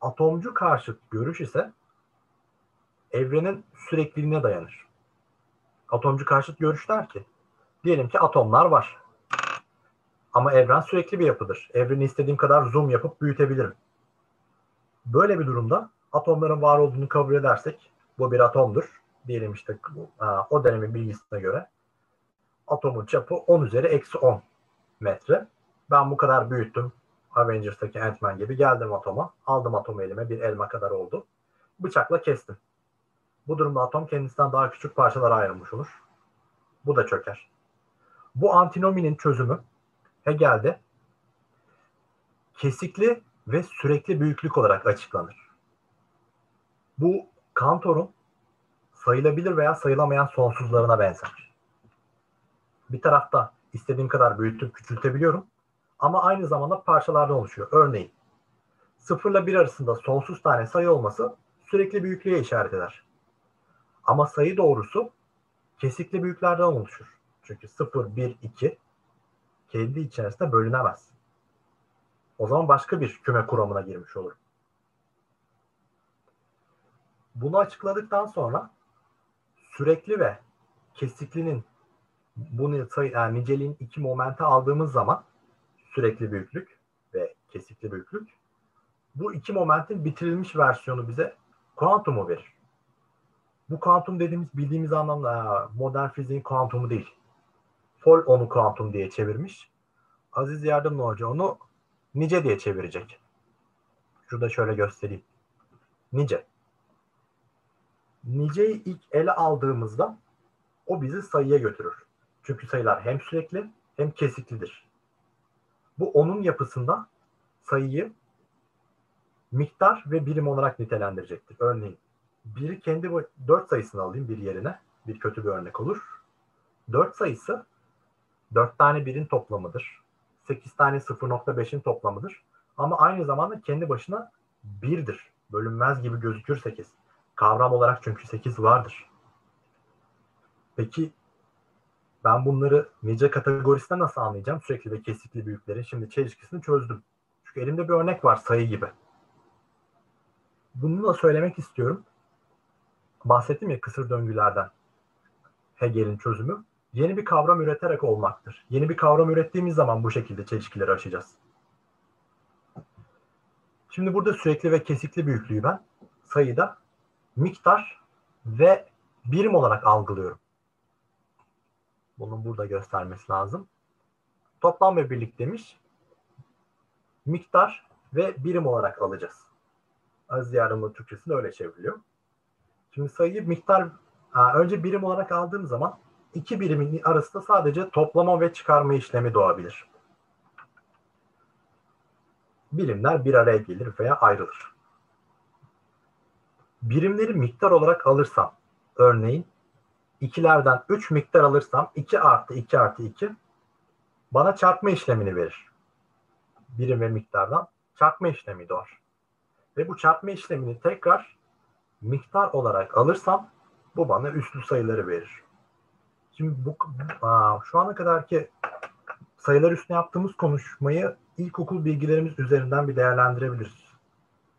Atomcu karşıt görüş ise evrenin sürekliliğine dayanır. Atomcu karşıt görüş der ki, diyelim ki atomlar var. Ama evren sürekli bir yapıdır. Evreni istediğim kadar zoom yapıp büyütebilirim. Böyle bir durumda atomların var olduğunu kabul edersek bu bir atomdur. Diyelim işte o dönemin bilgisine göre atomun çapı 10 üzeri eksi 10 metre. Ben bu kadar büyüttüm. Avengers'taki Ant-Man gibi geldim atoma. Aldım atomu elime bir elma kadar oldu. Bıçakla kestim. Bu durumda atom kendisinden daha küçük parçalara ayrılmış olur. Bu da çöker. Bu antinominin çözümü Hegel'de kesikli ve sürekli büyüklük olarak açıklanır. Bu Kantor'un sayılabilir veya sayılamayan sonsuzlarına benzer. Bir tarafta istediğim kadar büyütüp küçültebiliyorum ama aynı zamanda parçalardan oluşuyor. Örneğin 0 ile 1 arasında sonsuz tane sayı olması sürekli büyüklüğe işaret eder. Ama sayı doğrusu kesikli büyüklerden oluşur. Çünkü 0, 1, 2 kendi içerisinde bölünemez. O zaman başka bir küme kuramına girmiş olur. Bunu açıkladıktan sonra sürekli ve kesiklinin bunu sayı, yani niceliğin iki momente aldığımız zaman sürekli büyüklük ve kesikli büyüklük bu iki momentin bitirilmiş versiyonu bize kuantumu verir. Bu kuantum dediğimiz bildiğimiz anlamda modern fiziğin kuantumu değil. Fol onu kuantum diye çevirmiş. Aziz Yardımlı Hoca onu nice diye çevirecek. Şurada şöyle göstereyim. Nice. Niceyi ilk ele aldığımızda o bizi sayıya götürür. Çünkü sayılar hem sürekli hem kesiklidir. Bu onun yapısında sayıyı miktar ve birim olarak nitelendirecektir. Örneğin biri kendi 4 sayısını alayım bir yerine. Bir kötü bir örnek olur. 4 sayısı 4 tane birin toplamıdır. 8 tane 0.5'in toplamıdır. Ama aynı zamanda kendi başına 1'dir. Bölünmez gibi gözükür 8. Kavram olarak çünkü 8 vardır. Peki ben bunları nice kategorisinde nasıl anlayacağım? Sürekli ve kesikli büyüklerin şimdi çelişkisini çözdüm. Çünkü elimde bir örnek var sayı gibi. Bunu da söylemek istiyorum. Bahsettim ya kısır döngülerden. Hegel'in çözümü yeni bir kavram üreterek olmaktır. Yeni bir kavram ürettiğimiz zaman bu şekilde çelişkileri aşacağız. Şimdi burada sürekli ve kesikli büyüklüğü ben sayıda miktar ve birim olarak algılıyorum. Bunun burada göstermesi lazım. Toplam ve birlik demiş. Miktar ve birim olarak alacağız. Aziz yardımlı Türkçesinde öyle çevriliyor. Şimdi sayıyı miktar önce birim olarak aldığım zaman iki birimin arasında sadece toplama ve çıkarma işlemi doğabilir. Birimler bir araya gelir veya ayrılır. Birimleri miktar olarak alırsam, örneğin ikilerden 3 miktar alırsam 2 artı 2 artı 2 bana çarpma işlemini verir. Birim ve miktardan çarpma işlemi doğar. Ve bu çarpma işlemini tekrar miktar olarak alırsam bu bana üslü sayıları verir. Şimdi bu aa, şu ana kadarki sayılar üstüne yaptığımız konuşmayı ilkokul bilgilerimiz üzerinden bir değerlendirebiliriz.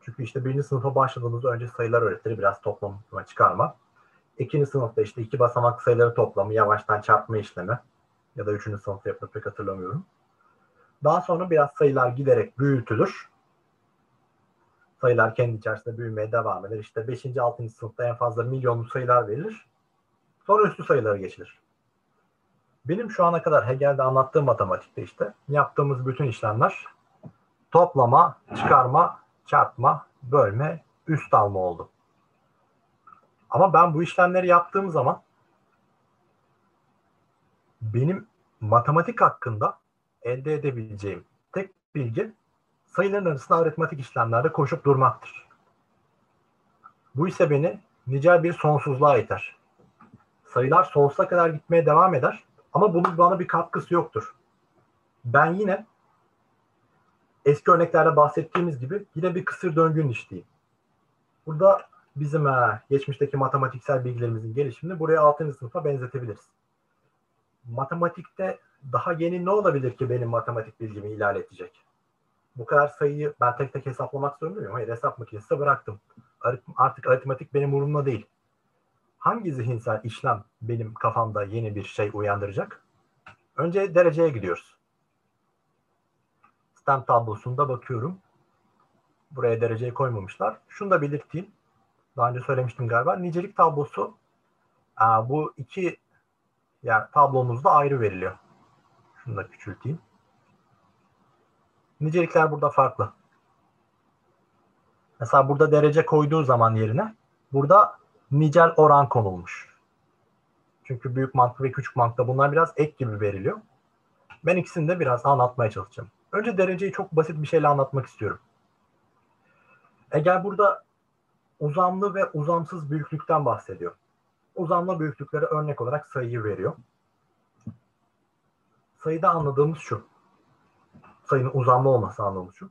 Çünkü işte birinci sınıfa başladığımızda önce sayılar öğretir, biraz toplama çıkarma. İkinci sınıfta işte iki basamak sayıları toplamı, yavaştan çarpma işlemi ya da üçüncü sınıfta yapıp pek hatırlamıyorum. Daha sonra biraz sayılar giderek büyütülür. Sayılar kendi içerisinde büyümeye devam eder. İşte 5. 6. sınıfta en fazla milyonlu sayılar verilir. Sonra üstü sayılara geçilir. Benim şu ana kadar Hegel'de anlattığım matematikte işte yaptığımız bütün işlemler toplama, çıkarma, çarpma, bölme, üst alma oldu. Ama ben bu işlemleri yaptığım zaman benim matematik hakkında elde edebileceğim tek bilgi sayıların arasında aritmatik işlemlerde koşup durmaktır. Bu ise beni nicel bir sonsuzluğa iter. Sayılar sonsuza kadar gitmeye devam eder ama bunun bana bir katkısı yoktur. Ben yine eski örneklerde bahsettiğimiz gibi yine bir kısır döngünün işleyeyim. Burada bizim e, geçmişteki matematiksel bilgilerimizin gelişimini buraya 6. sınıfa benzetebiliriz. Matematikte daha yeni ne olabilir ki benim matematik bilgimi ilerletecek? Bu kadar sayıyı ben tek tek hesaplamak zorunda mıyım? Hayır hesap makinesine bıraktım. Artık aritmatik benim umurumda değil. hangi zihinsel işlem benim kafamda yeni bir şey uyandıracak? Önce dereceye gidiyoruz. Sistem tablosunda bakıyorum. Buraya dereceyi koymamışlar. Şunu da belirteyim. Daha önce söylemiştim galiba. Nicelik tablosu bu iki yani tablomuzda ayrı veriliyor. Şunu da küçülteyim. Nicelikler burada farklı. Mesela burada derece koyduğu zaman yerine burada nicel oran konulmuş. Çünkü büyük mantık ve küçük mantıkta bunlar biraz ek gibi veriliyor. Ben ikisini de biraz anlatmaya çalışacağım. Önce dereceyi çok basit bir şeyle anlatmak istiyorum. Eğer burada uzamlı ve uzamsız büyüklükten bahsediyor. Uzamlı büyüklüklere örnek olarak sayıyı veriyor. Sayıda anladığımız şu. Sayının uzamlı olması anlamı şu.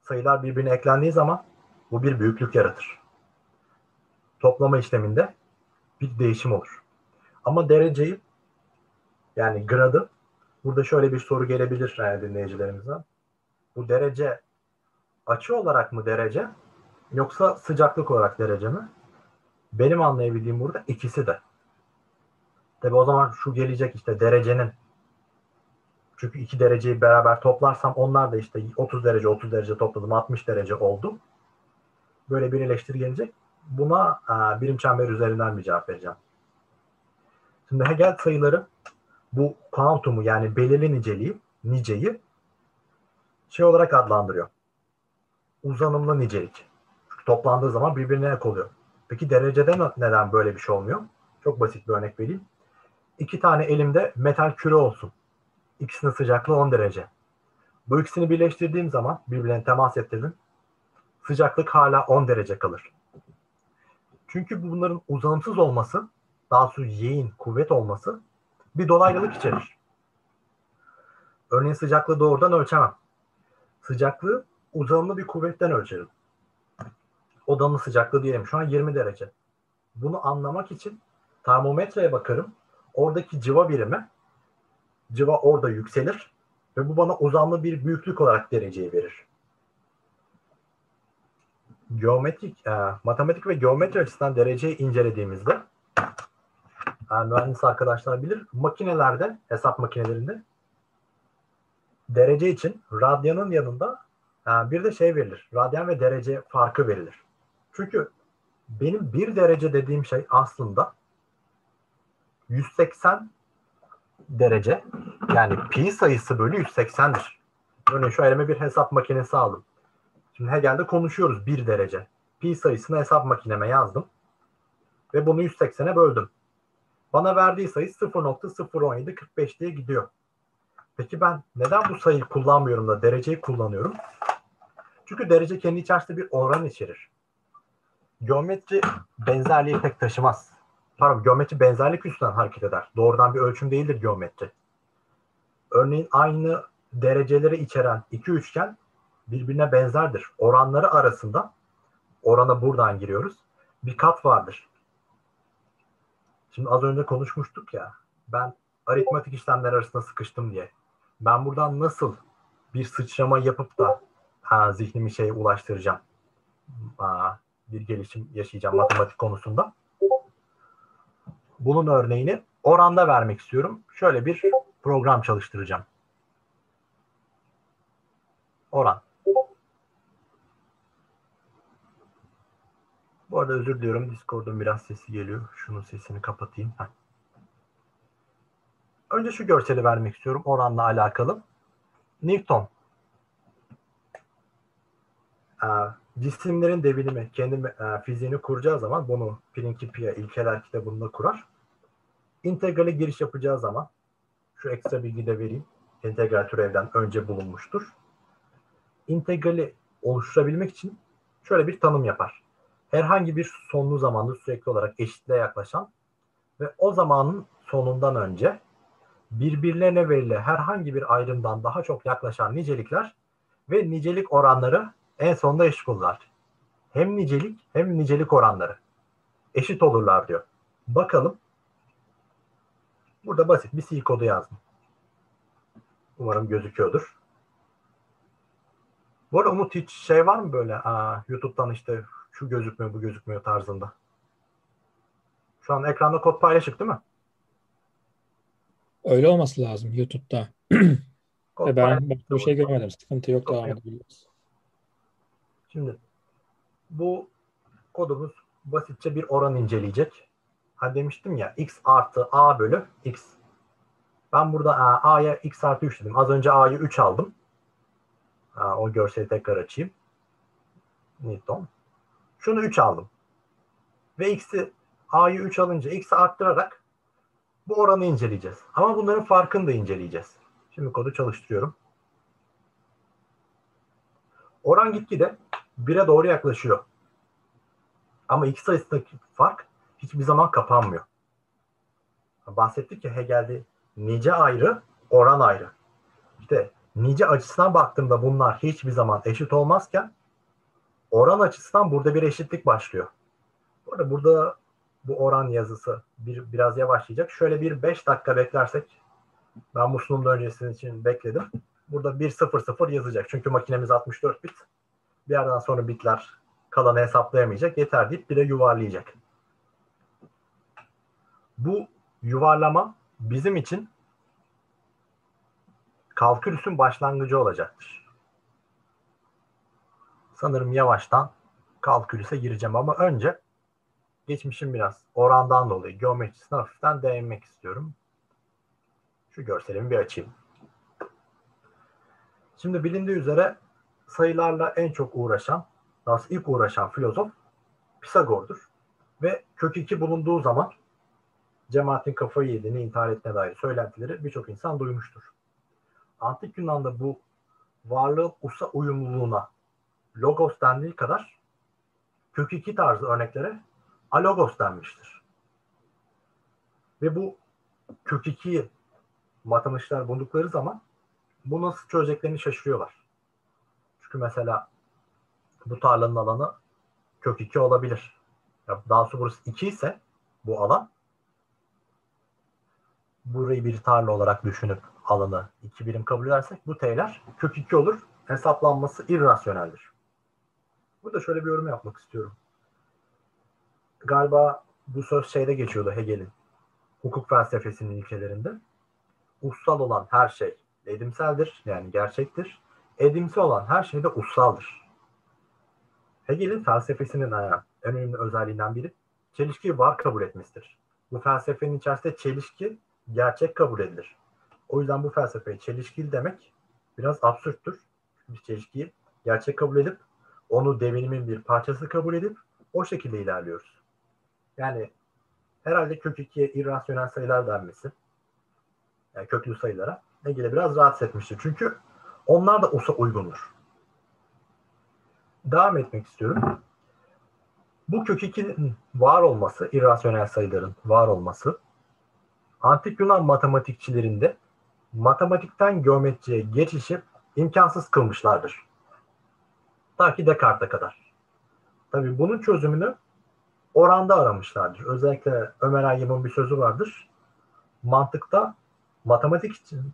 Sayılar birbirine eklendiği zaman bu bir büyüklük yaratır. Toplama işleminde bir değişim olur. Ama dereceyi yani gradı burada şöyle bir soru gelebilir yani dinleyicilerimizden. Bu derece açı olarak mı derece yoksa sıcaklık olarak derece mi? Benim anlayabildiğim burada ikisi de. Tabi o zaman şu gelecek işte derecenin çünkü iki dereceyi beraber toplarsam onlar da işte 30 derece 30 derece topladım 60 derece oldu. Böyle bir eleştiri gelecek. Buna e, birim çember üzerinden bir cevap vereceğim. Şimdi Hegel sayıları bu kuantumu yani belirli niceliği, niceyi şey olarak adlandırıyor. Uzanımlı nicelik. Toplandığı zaman birbirine ek oluyor. Peki derecede neden böyle bir şey olmuyor? Çok basit bir örnek vereyim. İki tane elimde metal küre olsun. İkisinin sıcaklığı 10 derece. Bu ikisini birleştirdiğim zaman birbirine temas ettirdim. Sıcaklık hala 10 derece kalır. Çünkü bunların uzanımsız olması, daha doğrusu y'in kuvvet olması bir dolaylılık içerir. Örneğin sıcaklığı doğrudan ölçemem. Sıcaklığı uzanımlı bir kuvvetten ölçerim. Odanın sıcaklığı diyelim şu an 20 derece. Bunu anlamak için termometreye bakarım. Oradaki civa birimi civa orada yükselir ve bu bana uzamlı bir büyüklük olarak dereceyi verir. Geometrik, e, matematik ve geometri açısından dereceyi incelediğimizde e, mühendis arkadaşlar bilir makinelerde, hesap makinelerinde derece için radyanın yanında e, bir de şey verilir. Radyan ve derece farkı verilir. Çünkü benim bir derece dediğim şey aslında 180 derece yani pi sayısı bölü 180'dir. Örneğin şu elime bir hesap makinesi aldım. Şimdi Hegel'de konuşuyoruz bir derece. Pi sayısını hesap makineme yazdım. Ve bunu 180'e böldüm. Bana verdiği sayı 0.01745 diye gidiyor. Peki ben neden bu sayıyı kullanmıyorum da dereceyi kullanıyorum? Çünkü derece kendi içerisinde bir oran içerir. Geometri benzerliği pek taşımaz pardon geometri benzerlik üstünden hareket eder. Doğrudan bir ölçüm değildir geometri. Örneğin aynı dereceleri içeren iki üçgen birbirine benzerdir. Oranları arasında orana buradan giriyoruz. Bir kat vardır. Şimdi az önce konuşmuştuk ya ben aritmatik işlemler arasında sıkıştım diye. Ben buradan nasıl bir sıçrama yapıp da ha, zihnimi şeye ulaştıracağım. Aa, bir gelişim yaşayacağım matematik konusunda bunun örneğini oranda vermek istiyorum. Şöyle bir program çalıştıracağım. Oran. Bu arada özür diliyorum. Discord'un biraz sesi geliyor. Şunun sesini kapatayım. Heh. Önce şu görseli vermek istiyorum oranla alakalı. Newton. Ee, cisimlerin devinimi, kendi e, fiziğini kuracağı zaman bunu Principia ilkeler kitabında kurar. İntegrale giriş yapacağı zaman şu ekstra bilgi de vereyim. İntegral türevden önce bulunmuştur. İntegrali oluşturabilmek için şöyle bir tanım yapar. Herhangi bir sonlu zamanda sürekli olarak eşitliğe yaklaşan ve o zamanın sonundan önce birbirlerine verilen herhangi bir ayrımdan daha çok yaklaşan nicelikler ve nicelik oranları en sonunda eşit olurlar. Hem nicelik hem nicelik oranları eşit olurlar diyor. Bakalım Burada basit bir C kodu yazdım. Umarım gözüküyordur. Bu arada Umut hiç şey var mı böyle aa, YouTube'dan işte şu gözükmüyor bu gözükmüyor tarzında? Şu an ekranda kod paylaşık değil mi? Öyle olması lazım YouTube'da. Ben bak, bu şey görmedim. Sıkıntı yok devam edebiliriz. Şimdi bu kodumuz basitçe bir oran inceleyecek. Ha demiştim ya x artı a bölü x. Ben burada a'ya x artı 3 dedim. Az önce a'yı 3 aldım. Ha, o görseli tekrar açayım. Newton. Şunu 3 aldım. Ve x'i a'yı 3 alınca x'i arttırarak bu oranı inceleyeceğiz. Ama bunların farkını da inceleyeceğiz. Şimdi kodu çalıştırıyorum. Oran gitgide 1'e doğru yaklaşıyor. Ama iki sayısındaki fark hiçbir zaman kapanmıyor. Bahsettik ya Hegel'de nice ayrı, oran ayrı. İşte nice açısından baktığımda bunlar hiçbir zaman eşit olmazken oran açısından burada bir eşitlik başlıyor. Bu arada burada bu oran yazısı bir, biraz yavaşlayacak. Şöyle bir 5 dakika beklersek ben bu sunumda öncesinin için bekledim. Burada 1.00 yazacak. Çünkü makinemiz 64 bit. Bir yerden sonra bitler kalanı hesaplayamayacak. Yeter deyip bir de yuvarlayacak. Bu yuvarlama bizim için kalkülüsün başlangıcı olacaktır. Sanırım yavaştan kalkülüse gireceğim ama önce geçmişim biraz orandan dolayı geometrisine hafiften değinmek istiyorum. Şu görselimi bir açayım. Şimdi bilindiği üzere sayılarla en çok uğraşan, daha ilk uğraşan filozof Pisagor'dur. Ve kök 2 bulunduğu zaman cemaatin kafayı yediğini, intihar ettiğine dair söylentileri birçok insan duymuştur. Antik Yunan'da bu varlığın usa uyumluluğuna logos dendiği kadar kök 2 tarzı örneklere alogos denmiştir. Ve bu kök 2'yi matematikçiler buldukları zaman bu nasıl çözeceklerini şaşırıyorlar. Çünkü mesela bu tarlanın alanı kök 2 olabilir. Ya daha sonra burası 2 ise bu alan burayı bir tarla olarak düşünüp alanı 2 birim kabul edersek bu t'ler kök 2 olur. Hesaplanması irrasyoneldir. Burada şöyle bir yorum yapmak istiyorum. Galiba bu söz şeyde geçiyordu Hegel'in hukuk felsefesinin ilkelerinde. Ussal olan her şey edimseldir yani gerçektir. Edimsi olan her şey de ussaldır. Hegel'in felsefesinin en önemli özelliğinden biri çelişkiyi var kabul etmesidir. Bu felsefenin içerisinde çelişki gerçek kabul edilir. O yüzden bu felsefeye çelişkili demek biraz absürttür. Biz çelişkiyi gerçek kabul edip onu devinimin bir parçası kabul edip o şekilde ilerliyoruz. Yani herhalde kök 2'ye irrasyonel sayılar denmesi yani köklü sayılara Hegel'e biraz rahatsız etmiştir. Çünkü onlar da usa uygundur. Devam etmek istiyorum. Bu kök 2'nin var olması, irrasyonel sayıların var olması antik Yunan matematikçilerinde matematikten geometriye geçişi imkansız kılmışlardır. Ta ki Descartes'e kadar. Tabii bunun çözümünü oranda aramışlardır. Özellikle Ömer Hayyam'ın bir sözü vardır. Mantıkta matematik için,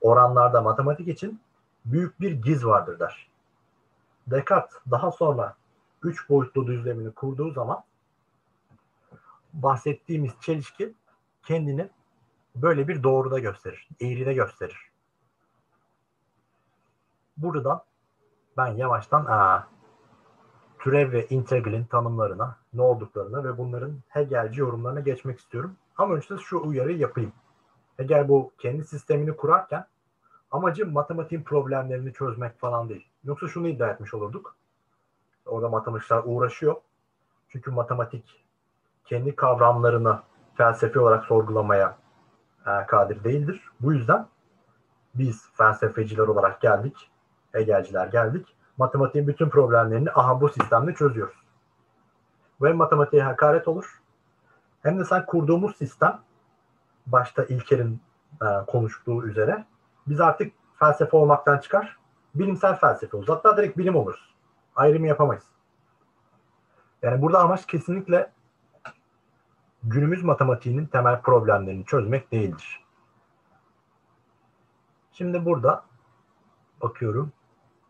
oranlarda matematik için büyük bir giz vardır der. Descartes daha sonra üç boyutlu düzlemini kurduğu zaman bahsettiğimiz çelişki kendini böyle bir doğruda gösterir, eğride gösterir. Buradan ben yavaştan aa, türev ve integralin tanımlarına, ne olduklarına ve bunların Hegelci yorumlarına geçmek istiyorum. Ama önce şu uyarıyı yapayım. Hegel bu kendi sistemini kurarken amacı matematiğin problemlerini çözmek falan değil. Yoksa şunu iddia etmiş olurduk. Orada matematikçiler uğraşıyor. Çünkü matematik kendi kavramlarını felsefi olarak sorgulamaya e, kadir değildir. Bu yüzden biz felsefeciler olarak geldik, Hegelciler geldik. Matematiğin bütün problemlerini aha bu sistemle çözüyoruz. Ve matematiğe hakaret olur. Hem de sen kurduğumuz sistem başta İlker'in e, konuştuğu üzere biz artık felsefe olmaktan çıkar, bilimsel felsefe oluruz. Hatta direkt bilim oluruz. Ayrımı yapamayız. Yani burada amaç kesinlikle günümüz matematiğinin temel problemlerini çözmek değildir. Şimdi burada bakıyorum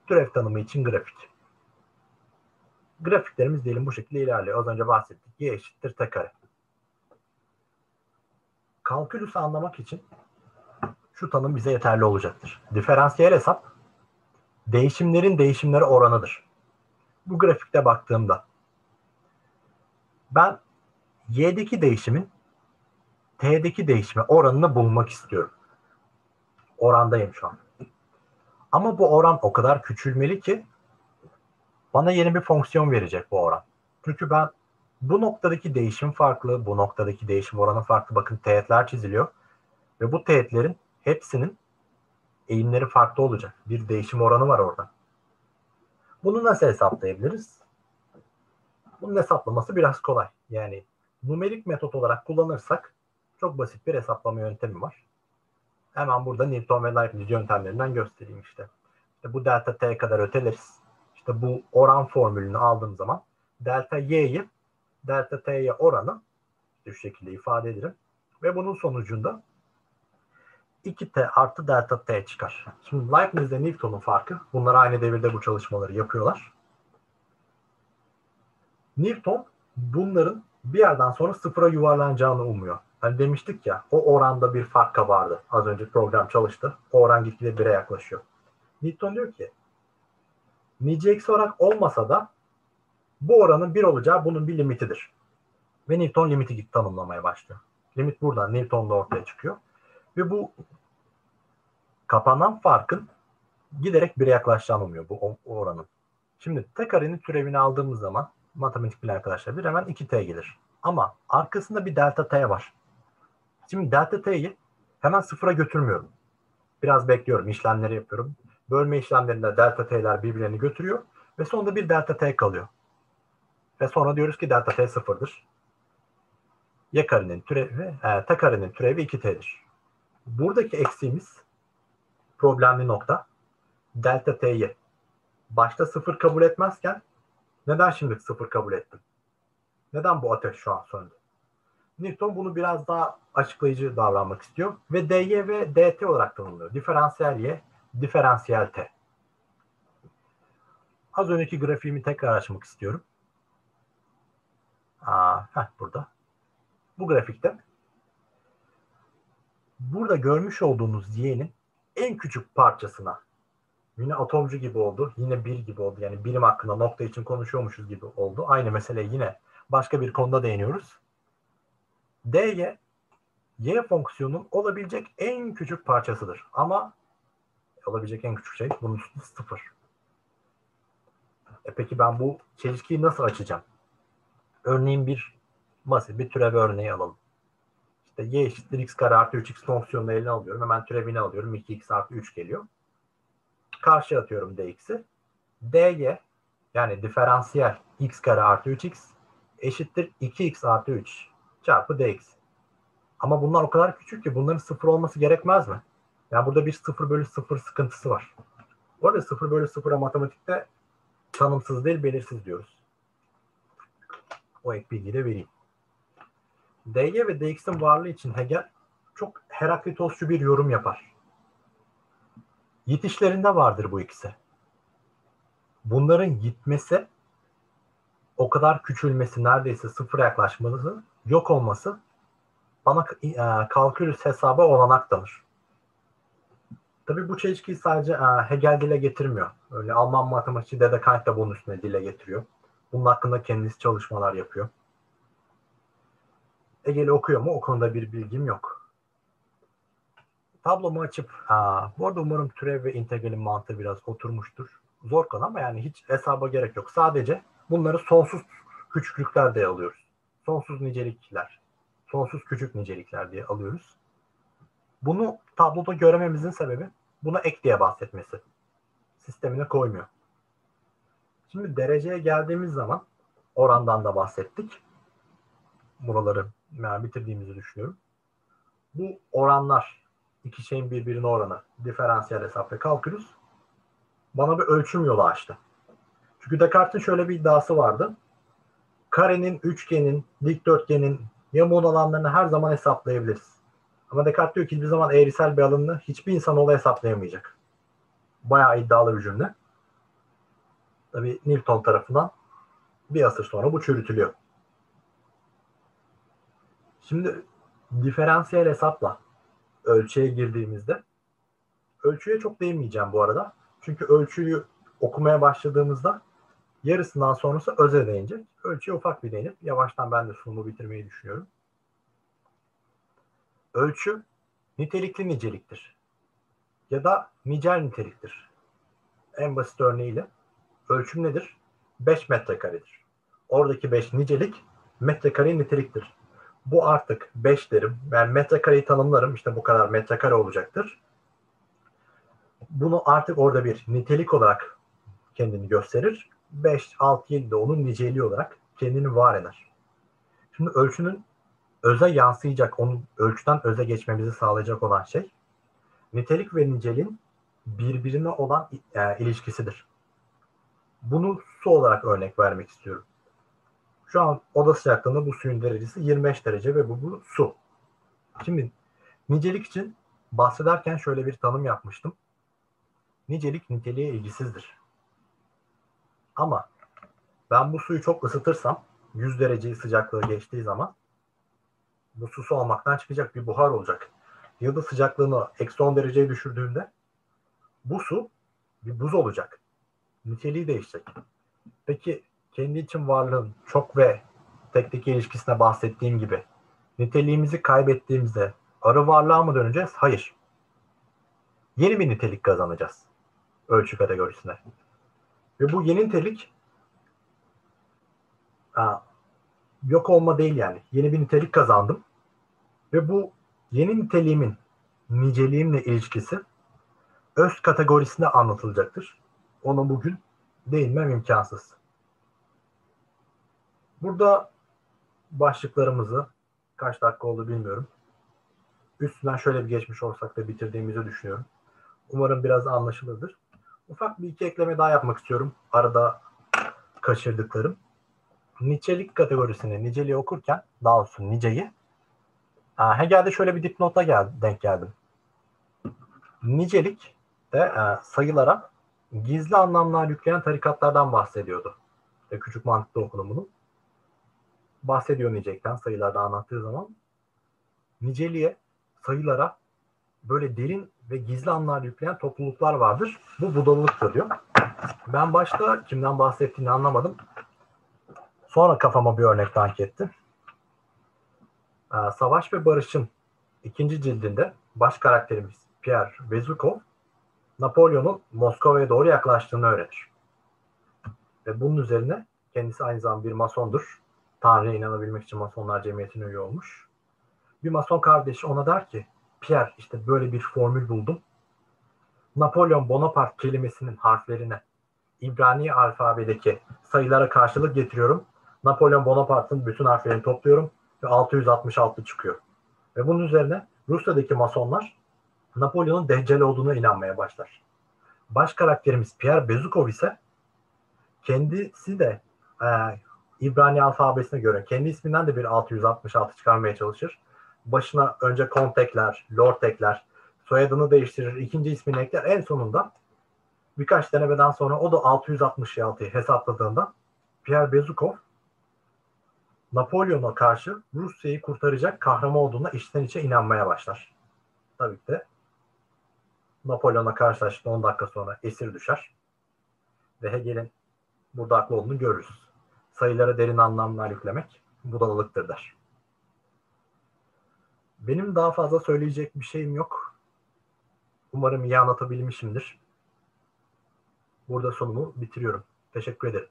türev tanımı için grafik. Grafiklerimiz diyelim bu şekilde ilerliyor. Az önce bahsettik. Y eşittir t kare. kalkülüsü anlamak için şu tanım bize yeterli olacaktır. Diferansiyel hesap değişimlerin değişimleri oranıdır. Bu grafikte baktığımda ben y'deki değişimin t'deki değişime oranını bulmak istiyorum. Orandayım şu an. Ama bu oran o kadar küçülmeli ki bana yeni bir fonksiyon verecek bu oran. Çünkü ben bu noktadaki değişim farklı, bu noktadaki değişim oranı farklı. Bakın teğetler çiziliyor. Ve bu teğetlerin hepsinin eğimleri farklı olacak. Bir değişim oranı var orada. Bunu nasıl hesaplayabiliriz? Bunun hesaplaması biraz kolay. Yani numerik metot olarak kullanırsak çok basit bir hesaplama yöntemi var. Hemen burada Newton ve Leibniz yöntemlerinden göstereyim işte. İşte bu delta t kadar öteleriz. İşte bu oran formülünü aldığım zaman delta y'yi delta t'ye oranı şu şekilde ifade ederim. Ve bunun sonucunda 2t artı delta t çıkar. Şimdi Leibniz ile Newton'un farkı. Bunlar aynı devirde bu çalışmaları yapıyorlar. Newton bunların bir yerden sonra sıfıra yuvarlanacağını umuyor. Hani demiştik ya o oranda bir fark kabardı. Az önce program çalıştı. O oran gitgide 1'e yaklaşıyor. Newton diyor ki nice eksi olarak olmasa da bu oranın 1 olacağı bunun bir limitidir. Ve Newton limiti tanımlamaya başlıyor. Limit buradan Newton'da ortaya çıkıyor. Ve bu kapanan farkın giderek 1'e yaklaşacağını umuyor bu oranın. Şimdi t karenin türevini aldığımız zaman matematik bilen arkadaşlar bir hemen 2t gelir. Ama arkasında bir delta t var. Şimdi delta t'yi hemen sıfıra götürmüyorum. Biraz bekliyorum, işlemleri yapıyorum. Bölme işlemlerinde delta t'ler birbirlerini götürüyor ve sonunda bir delta t kalıyor. Ve sonra diyoruz ki delta t sıfırdır. Y karenin türevi, e, t karenin türevi 2t'dir. Buradaki eksiğimiz problemli nokta delta t'yi başta sıfır kabul etmezken neden şimdi sıfır kabul ettim? Neden bu ateş şu an söndü? Newton bunu biraz daha açıklayıcı davranmak istiyor ve dy ve dt olarak tanımlıyor. Diferansiyel y, diferansiyel t. Az önceki grafiğimi tekrar açmak istiyorum. Aa, heh, burada. Bu grafikte burada görmüş olduğunuz y'nin en küçük parçasına yine atomcu gibi oldu. Yine bir gibi oldu. Yani birim hakkında nokta için konuşuyormuşuz gibi oldu. Aynı mesele yine başka bir konuda değiniyoruz. dy y fonksiyonun olabilecek en küçük parçasıdır. Ama olabilecek en küçük şey bunun üstü sıfır. E peki ben bu çelişkiyi nasıl açacağım? Örneğin bir basit bir türev örneği alalım. İşte y eşittir x kare artı 3x fonksiyonunu eline alıyorum. Hemen türevini alıyorum. 2x artı 3 geliyor. Karşı atıyorum dx'i. dy yani diferansiyel x kare artı 3x eşittir 2x artı 3 çarpı dx. Ama bunlar o kadar küçük ki bunların sıfır olması gerekmez mi? Yani burada bir sıfır bölü sıfır sıkıntısı var. Bu arada sıfır bölü sıfıra matematikte tanımsız değil belirsiz diyoruz. O ek bilgiyi de vereyim. Dy ve dx'in varlığı için Hegel çok Heraklitosçu bir yorum yapar. Yitişlerinde vardır bu ikisi. Bunların gitmesi o kadar küçülmesi neredeyse sıfıra yaklaşması yok olması bana e, kalkülüs hesabı olanak tanır. Tabii bu çelişkiyi sadece e, Hegel dile getirmiyor. Öyle Alman matematikçi Dede Kant da bunun üstüne dile getiriyor. Bunun hakkında kendisi çalışmalar yapıyor. Hegel'i okuyor mu? O konuda bir bilgim yok. Tablomu açıp, ha, bu arada umarım türev ve integralin mantığı biraz oturmuştur. Zor konu ama yani hiç hesaba gerek yok. Sadece bunları sonsuz küçüklükler alıyoruz. Sonsuz nicelikler, sonsuz küçük nicelikler diye alıyoruz. Bunu tabloda görememizin sebebi buna ek diye bahsetmesi. Sistemine koymuyor. Şimdi dereceye geldiğimiz zaman orandan da bahsettik. Buraları yani bitirdiğimizi düşünüyorum. Bu oranlar iki şeyin birbirine oranı diferansiyel hesap ve kalkülüs bana bir ölçüm yolu açtı. Çünkü Descartes'in şöyle bir iddiası vardı. Karenin, üçgenin, dikdörtgenin yamuğun alanlarını her zaman hesaplayabiliriz. Ama Descartes diyor ki hiçbir zaman eğrisel bir alanını hiçbir insanoğlu hesaplayamayacak. Bayağı iddialı bir cümle. Tabii Newton tarafından bir asır sonra bu çürütülüyor. Şimdi diferansiyel hesapla ölçüye girdiğimizde ölçüye çok değinmeyeceğim bu arada. Çünkü ölçüyü okumaya başladığımızda yarısından sonrası öze değinecek. Ölçüye ufak bir değinip yavaştan ben de sunumu bitirmeyi düşünüyorum. Ölçü nitelikli niceliktir. Ya da nicel niteliktir. En basit örneğiyle ölçüm nedir? 5 metrekaredir. Oradaki 5 nicelik metrekare niteliktir. Bu artık 5 derim. Ben metrekareyi tanımlarım. İşte bu kadar metrekare olacaktır. Bunu artık orada bir nitelik olarak kendini gösterir. 5, 6, 7 de onun niceliği olarak kendini var eder. Şimdi ölçünün öze yansıyacak, onun ölçüden öze geçmemizi sağlayacak olan şey nitelik ve niceliğin birbirine olan e, ilişkisidir. Bunu su olarak örnek vermek istiyorum. Şu an oda sıcaklığında bu suyun derecesi 25 derece ve bu, bu su. Şimdi nicelik için bahsederken şöyle bir tanım yapmıştım. Nicelik niteliğe ilgisizdir. Ama ben bu suyu çok ısıtırsam 100 dereceyi sıcaklığı geçtiği zaman bu su su olmaktan çıkacak bir buhar olacak. Ya da sıcaklığını eksi 10 dereceye düşürdüğümde bu su bir buz olacak. Niteliği değişecek. Peki kendi için varlığın çok ve tekteki ilişkisine bahsettiğim gibi niteliğimizi kaybettiğimizde arı varlığa mı döneceğiz? Hayır. Yeni bir nitelik kazanacağız ölçü kategorisine. Ve bu yeni nitelik aa, yok olma değil yani. Yeni bir nitelik kazandım. Ve bu yeni niteliğimin niceliğimle ilişkisi öz kategorisinde anlatılacaktır. Onu bugün değinmem imkansız. Burada başlıklarımızı kaç dakika oldu bilmiyorum. Üstünden şöyle bir geçmiş olsak da bitirdiğimizi düşünüyorum. Umarım biraz anlaşılırdır. Ufak bir iki ekleme daha yapmak istiyorum. Arada kaçırdıklarım. Nicelik kategorisini, niceliği okurken, daha doğrusu niceyi, Hegel'de şöyle bir dipnota gel, denk geldim. Nicelik de e, sayılara gizli anlamlar yükleyen tarikatlardan bahsediyordu. İşte küçük mantıklı okudum. Bahsediyor nicelikten sayılarda anlattığı zaman. Niceliğe, sayılara böyle derin ve gizli anlar yükleyen topluluklar vardır. Bu budalılıktır diyor. Ben başta kimden bahsettiğini anlamadım. Sonra kafama bir örnek tank etti. Ee, Savaş ve Barış'ın ikinci cildinde baş karakterimiz Pierre Bezukov, Napolyon'un Moskova'ya doğru yaklaştığını öğrenir. Ve bunun üzerine kendisi aynı zamanda bir masondur. Tanrı'ya inanabilmek için masonlar cemiyetine üye olmuş. Bir mason kardeşi ona der ki Pierre işte böyle bir formül buldum. Napolyon Bonaparte kelimesinin harflerine İbrani alfabedeki sayılara karşılık getiriyorum. Napolyon Bonaparte'ın bütün harflerini topluyorum ve 666 çıkıyor. Ve bunun üzerine Rusya'daki masonlar Napolyon'un Deccal olduğuna inanmaya başlar. Baş karakterimiz Pierre Bezukov ise kendisi de e, İbrani alfabesine göre kendi isminden de bir 666 çıkarmaya çalışır başına önce Kont ekler, Lord ekler, soyadını değiştirir, ikinci ismini ekler. En sonunda birkaç denemeden sonra o da 666'yı hesapladığında Pierre Bezukov Napolyon'a karşı Rusya'yı kurtaracak kahraman olduğuna içten içe inanmaya başlar. Tabii ki de Napolyon'a karşılaştığı 10 dakika sonra esir düşer. Ve Hegel'in burada haklı olduğunu görürüz. Sayılara derin anlamlar yüklemek budalalıktır der. Benim daha fazla söyleyecek bir şeyim yok. Umarım iyi anlatabilmişimdir. Burada sonumu bitiriyorum. Teşekkür ederim.